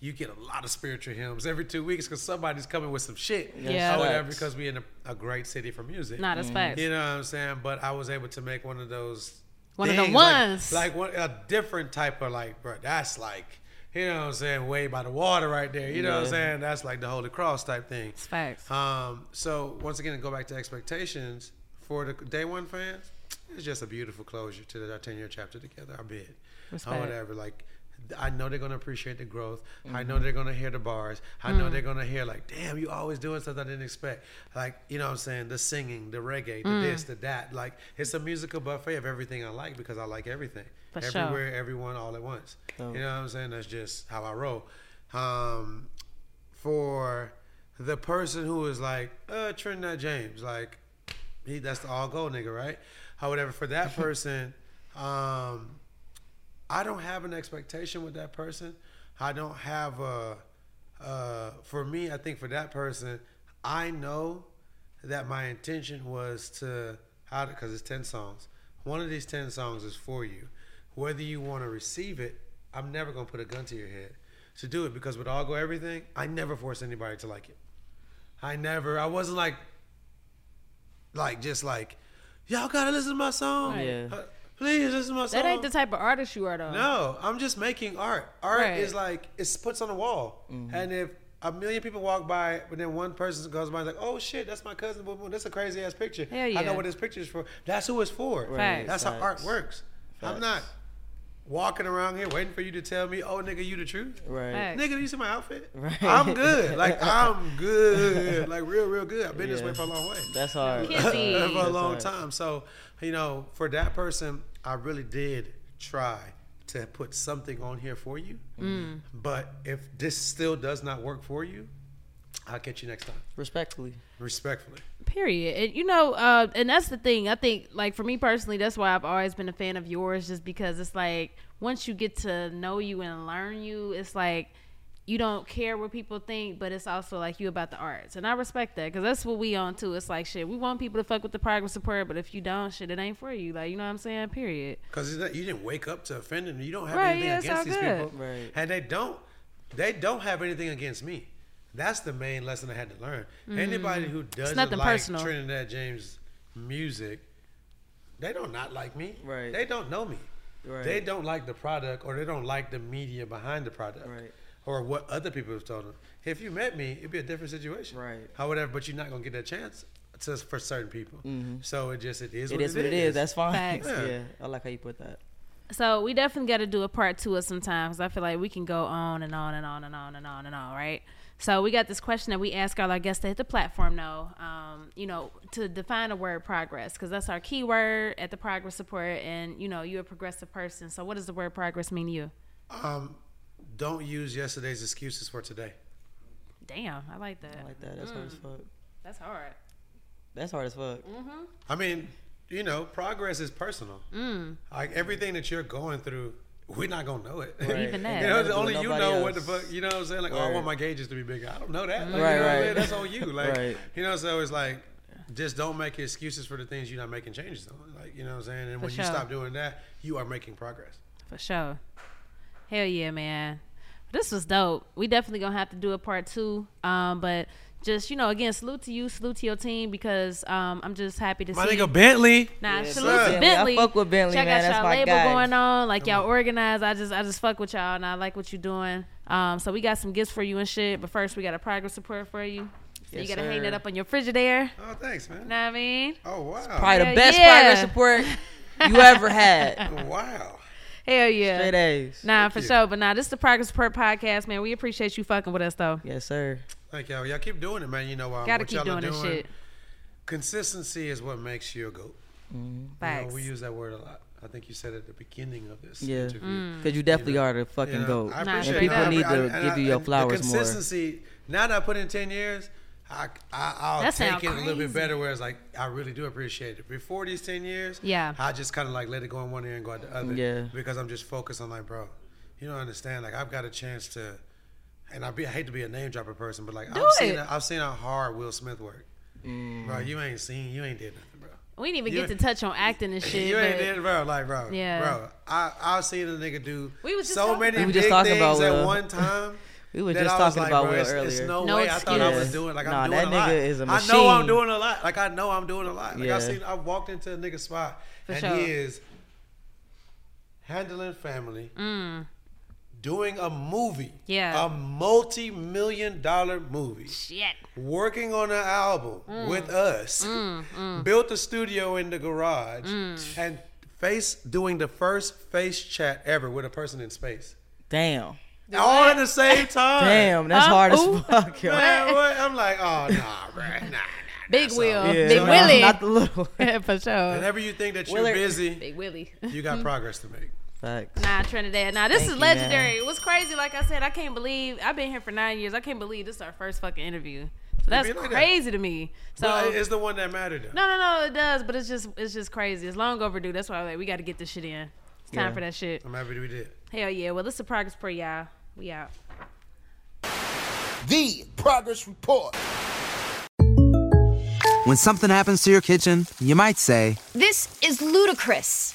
[SPEAKER 5] you get a lot of spiritual hymns every two weeks because somebody's coming with some shit.
[SPEAKER 6] Yeah.
[SPEAKER 5] How whatever because we're in a, a great city for music.
[SPEAKER 6] Nah, that's facts.
[SPEAKER 5] You know what I'm saying? But I was able to make one of those.
[SPEAKER 6] One of the
[SPEAKER 5] things, like-
[SPEAKER 6] ones.
[SPEAKER 5] Like, one, a different type of like, bro. That's like. You know what I'm saying? Way by the water right there. You know what I'm saying? That's like the Holy Cross type thing.
[SPEAKER 6] It's facts.
[SPEAKER 5] Um, so once again, to go back to expectations for the day one fans, it's just a beautiful closure to our ten year chapter together. I bid,
[SPEAKER 6] Respect.
[SPEAKER 5] or whatever. Like, I know they're gonna appreciate the growth. I know
[SPEAKER 7] Mhm.
[SPEAKER 5] they're gonna hear the bars. I know
[SPEAKER 6] Mm.
[SPEAKER 5] they're gonna hear like, damn, you always doing stuff I didn't expect. Like, you know what I'm saying? The singing, the reggae, the
[SPEAKER 6] Mm.
[SPEAKER 5] this, the that. Like, it's a musical buffet of everything I like because I like everything.
[SPEAKER 6] For sure.
[SPEAKER 5] Everywhere, everyone, all at once.
[SPEAKER 7] Dope.
[SPEAKER 5] You know what I'm saying? That's just how I roll. Um, for the person who is like, uh, Trinidad James, like, he that's the all go nigga, right? However, for that <laughs> person, um, I don't have an expectation with that person. I don't have a. Uh, for me, I think for that person, I know that my intention was to how because it's ten songs. One of these ten songs is for you. Whether you want to receive it, I'm never gonna put a gun to your head. to do it because with All Gold Everything, I never force anybody to like it. I never. I wasn't like, like just like, y'all gotta listen to my song.
[SPEAKER 7] Yeah.
[SPEAKER 5] Uh, Please listen to my song.
[SPEAKER 6] That ain't the type of artist you are though.
[SPEAKER 5] No, I'm just making art. Art
[SPEAKER 6] Right.
[SPEAKER 5] is like it's puts on the wall,
[SPEAKER 7] Mm-hmm.
[SPEAKER 5] and if a million people walk by, but then one person goes by and like, oh shit, that's my cousin. Boom, boom. That's a crazy ass picture.
[SPEAKER 6] Hell
[SPEAKER 5] I know what this picture is for. That's who it's for.
[SPEAKER 6] Right.
[SPEAKER 5] That's how art
[SPEAKER 7] Facts.
[SPEAKER 5] works. I'm not walking around here waiting for you to tell me, oh nigga, you the truth.
[SPEAKER 7] Right.
[SPEAKER 6] Facts.
[SPEAKER 5] Nigga, you see my outfit?
[SPEAKER 7] Right.
[SPEAKER 5] I'm good. Like <laughs> I'm good. Like real, real good. I've been this
[SPEAKER 7] Yeah.
[SPEAKER 5] way for a long way.
[SPEAKER 7] That's hard.
[SPEAKER 6] Kizzy. <laughs>
[SPEAKER 5] for a
[SPEAKER 7] That's
[SPEAKER 5] long
[SPEAKER 7] hard.
[SPEAKER 5] time. So, you know, for that person, I really did try to put something on here for you.
[SPEAKER 6] Mm.
[SPEAKER 5] But if this still does not work for you, I'll catch you next time.
[SPEAKER 7] Respectfully.
[SPEAKER 5] Respectfully.
[SPEAKER 6] Period. And you know, uh, and that's the thing. I think, like for me personally, that's why I've always been a fan of yours, just because it's like once you get to know you and learn you, it's like you don't care what people think, but it's also like you about the arts, and I respect that because that's what we on too. It's like shit, we want people to fuck with the Progress Report, but if you don't, shit, it ain't for you. Like you know what I'm saying? Period.
[SPEAKER 5] Because you didn't wake up to offend them. You don't have
[SPEAKER 6] Right,
[SPEAKER 5] anything
[SPEAKER 6] yeah,
[SPEAKER 5] against these
[SPEAKER 6] good.
[SPEAKER 5] people.
[SPEAKER 7] Right.
[SPEAKER 5] And they don't they don't have anything against me. That's the main lesson I had to learn.
[SPEAKER 6] Mhm.
[SPEAKER 5] Anybody who doesn't like
[SPEAKER 6] personal.
[SPEAKER 5] Trinidad James music, they don't not like me.
[SPEAKER 7] Right.
[SPEAKER 5] They don't know me.
[SPEAKER 7] Right.
[SPEAKER 5] They don't like the product or they don't like the media behind the product.
[SPEAKER 7] Right.
[SPEAKER 5] Or what other people have told them. If you met me, it'd be a different situation.
[SPEAKER 7] Right.
[SPEAKER 5] However, but you're not gonna get that chance to, for certain people.
[SPEAKER 7] Mhm.
[SPEAKER 5] So it just it is
[SPEAKER 7] It
[SPEAKER 5] what
[SPEAKER 7] is what it is. That's fine.
[SPEAKER 6] Facts.
[SPEAKER 7] Yeah.
[SPEAKER 5] Yeah.
[SPEAKER 7] I like how you put that.
[SPEAKER 6] So we definitely got to do a part two of sometimes. I feel like we can go on and on and on and on and on and on, right? So we got this question that we ask all our guests to hit the platform know, um, you know, to define the word progress, because that's our key word at the Progress Report. And you know, you're a progressive person. So what does the word progress mean to you?
[SPEAKER 5] Um, don't use yesterday's excuses for today.
[SPEAKER 6] Damn, I like that.
[SPEAKER 7] I like that. That's hard as
[SPEAKER 6] Mm.
[SPEAKER 7] fuck.
[SPEAKER 6] That's hard.
[SPEAKER 7] That's hard as fuck.
[SPEAKER 6] Mm-hmm.
[SPEAKER 5] I mean, you know, progress is personal.
[SPEAKER 6] Mm.
[SPEAKER 5] Like everything that you're going through, we're not gonna know it.
[SPEAKER 7] Right.
[SPEAKER 6] Even <laughs> that.
[SPEAKER 5] You know,
[SPEAKER 7] Nothing
[SPEAKER 5] only you
[SPEAKER 7] nobody
[SPEAKER 5] know what the fuck. You know what I'm saying? Like, oh, I want my gauges to be bigger. I don't know that. Like,
[SPEAKER 7] Right,
[SPEAKER 5] you know what I
[SPEAKER 7] right.
[SPEAKER 5] mean? That's on you. Like,
[SPEAKER 7] Right.
[SPEAKER 5] you know, so it's like, just don't make excuses for the things you're not making changes on. Like, you know what I'm saying? And
[SPEAKER 6] For
[SPEAKER 5] when
[SPEAKER 6] sure.
[SPEAKER 5] you stop doing that, you are making progress.
[SPEAKER 6] For sure. Hell yeah, man. This was dope. We definitely gonna have to do a part two. Um, but just you know, again, salute to you, salute to your team because um, I'm just happy to
[SPEAKER 5] My
[SPEAKER 6] see My
[SPEAKER 5] nigga Bentley.
[SPEAKER 6] Nah,
[SPEAKER 7] Yeah,
[SPEAKER 6] salute
[SPEAKER 5] sir.
[SPEAKER 6] to
[SPEAKER 7] Bentley. I
[SPEAKER 6] Bentley.
[SPEAKER 7] fuck with Bentley,
[SPEAKER 6] Check
[SPEAKER 7] man.
[SPEAKER 6] out
[SPEAKER 7] That's
[SPEAKER 6] y'all
[SPEAKER 7] my
[SPEAKER 6] label
[SPEAKER 7] guy.
[SPEAKER 6] going on. Like y'all organized. I just I just fuck with y'all and I like what you're doing. Um, so we got some gifts for you and shit. But first, we got a progress report for you. So
[SPEAKER 7] Yes,
[SPEAKER 6] you gotta hang that up on your Frigidaire.
[SPEAKER 5] Oh, thanks, man.
[SPEAKER 6] You know what I mean?
[SPEAKER 5] Oh, wow.
[SPEAKER 7] Probably the best
[SPEAKER 6] yeah.
[SPEAKER 7] progress report you ever had. <laughs>
[SPEAKER 5] Wow.
[SPEAKER 6] Hell yeah.
[SPEAKER 7] Straight A's.
[SPEAKER 6] Nah, for
[SPEAKER 5] you.
[SPEAKER 6] sure. But nah, this is the Progress Report podcast, man. We appreciate you fucking with us though.
[SPEAKER 7] Yes, sir.
[SPEAKER 5] Thank y'all. Y'all keep doing it, man. You know, um,
[SPEAKER 6] Gotta
[SPEAKER 5] what
[SPEAKER 6] keep
[SPEAKER 5] y'all
[SPEAKER 6] doing
[SPEAKER 5] are
[SPEAKER 6] this
[SPEAKER 5] doing.
[SPEAKER 6] shit.
[SPEAKER 5] Consistency is what makes you a goat. You know, we use that word a lot. I think you said it at the beginning of this
[SPEAKER 7] Yeah.
[SPEAKER 5] interview.
[SPEAKER 6] Mm.
[SPEAKER 7] Because you definitely are the fucking
[SPEAKER 5] You know,
[SPEAKER 7] goat.
[SPEAKER 5] I appreciate
[SPEAKER 6] straight
[SPEAKER 7] and
[SPEAKER 5] that.
[SPEAKER 7] people need
[SPEAKER 5] I-
[SPEAKER 7] to
[SPEAKER 5] and
[SPEAKER 7] give
[SPEAKER 5] I-
[SPEAKER 7] you your flowers
[SPEAKER 5] the
[SPEAKER 7] more.
[SPEAKER 5] consistency. Now that I put in ten years, I, I I'll
[SPEAKER 6] That
[SPEAKER 5] take
[SPEAKER 6] sound
[SPEAKER 5] it a little bit
[SPEAKER 6] crazy.
[SPEAKER 5] better. Whereas like I really do appreciate it. Before these ten years,
[SPEAKER 6] Yeah.
[SPEAKER 5] I just kind of like let it go in one ear and go out the other.
[SPEAKER 7] Yeah.
[SPEAKER 5] Because I'm just focused on like, bro, you don't understand. Like I've got a chance to, and I be I hate to be a name dropper person, but like
[SPEAKER 6] Do
[SPEAKER 5] I've seen
[SPEAKER 6] it.
[SPEAKER 5] I've seen how hard Will Smith work.
[SPEAKER 7] Mm.
[SPEAKER 5] Bro, you ain't seen, you ain't did nothing, bro.
[SPEAKER 6] We didn't even
[SPEAKER 5] You-
[SPEAKER 6] get to touch on acting and <laughs> shit.
[SPEAKER 5] you ain't did, bro. Like, bro,
[SPEAKER 6] Yeah.
[SPEAKER 5] bro. I I've seen a nigga do
[SPEAKER 6] We was just
[SPEAKER 5] so
[SPEAKER 6] talking
[SPEAKER 5] many
[SPEAKER 7] about- We were
[SPEAKER 5] big
[SPEAKER 7] talking
[SPEAKER 5] things
[SPEAKER 7] about
[SPEAKER 5] at
[SPEAKER 7] Will.
[SPEAKER 5] one time. <laughs>
[SPEAKER 7] We were just talking
[SPEAKER 5] like,
[SPEAKER 7] about
[SPEAKER 5] bro,
[SPEAKER 7] Will
[SPEAKER 5] it's, It's
[SPEAKER 7] earlier.
[SPEAKER 5] no,
[SPEAKER 6] No
[SPEAKER 5] way. I thought I was doing like
[SPEAKER 7] Nah,
[SPEAKER 5] I'm doing
[SPEAKER 7] that
[SPEAKER 5] a lot.
[SPEAKER 7] nigga is a
[SPEAKER 5] I know I'm doing a lot. Like I know I'm doing a lot. Like
[SPEAKER 7] Yeah.
[SPEAKER 5] I've seen. I've walked into a nigga spot
[SPEAKER 6] For
[SPEAKER 5] and
[SPEAKER 6] sure.
[SPEAKER 5] he is handling family,
[SPEAKER 6] Mm.
[SPEAKER 5] Doing a movie,
[SPEAKER 6] Yeah.
[SPEAKER 5] a multi-million dollar movie,
[SPEAKER 6] Shit.
[SPEAKER 5] working on an album
[SPEAKER 6] Mm.
[SPEAKER 5] with us, built a studio in the garage,
[SPEAKER 6] Mm.
[SPEAKER 5] and face doing the first face chat ever with a person in space.
[SPEAKER 7] Damn.
[SPEAKER 5] All at the same <laughs> time.
[SPEAKER 7] Damn, that's
[SPEAKER 6] Huh?
[SPEAKER 7] hard as fuck, yo.
[SPEAKER 5] Man, what? I'm like, oh nah, bro, nah. nah <laughs>
[SPEAKER 6] Big Will.
[SPEAKER 7] Yeah,
[SPEAKER 6] Big
[SPEAKER 7] nah,
[SPEAKER 6] Willie.
[SPEAKER 7] Not the little. <laughs>
[SPEAKER 6] For sure.
[SPEAKER 5] Whenever you think that you're
[SPEAKER 7] Willard.
[SPEAKER 5] busy,
[SPEAKER 6] Big Willie.
[SPEAKER 5] you got progress to make.
[SPEAKER 7] Facts.
[SPEAKER 6] Nah, Trinidad. Nah, this
[SPEAKER 7] Thank
[SPEAKER 6] is
[SPEAKER 7] you,
[SPEAKER 6] legendary.
[SPEAKER 7] man.
[SPEAKER 6] It was crazy. Like I said, I can't believe I've been here for nine years. I can't believe this is our first fucking interview. So that's
[SPEAKER 5] be like that.
[SPEAKER 6] crazy to me. So
[SPEAKER 5] but it's the one that mattered. Though.
[SPEAKER 6] no, no, no, it does. But it's just, it's just crazy. It's long overdue. That's why I'm like, we got to get this shit in. It's time
[SPEAKER 7] Yeah.
[SPEAKER 6] for that shit.
[SPEAKER 5] I'm happy we did.
[SPEAKER 6] Hell yeah. Well, this is a progress for y'all. We out.
[SPEAKER 2] The Progress Report.
[SPEAKER 13] When something happens to your kitchen, you might say,
[SPEAKER 14] This is ludicrous.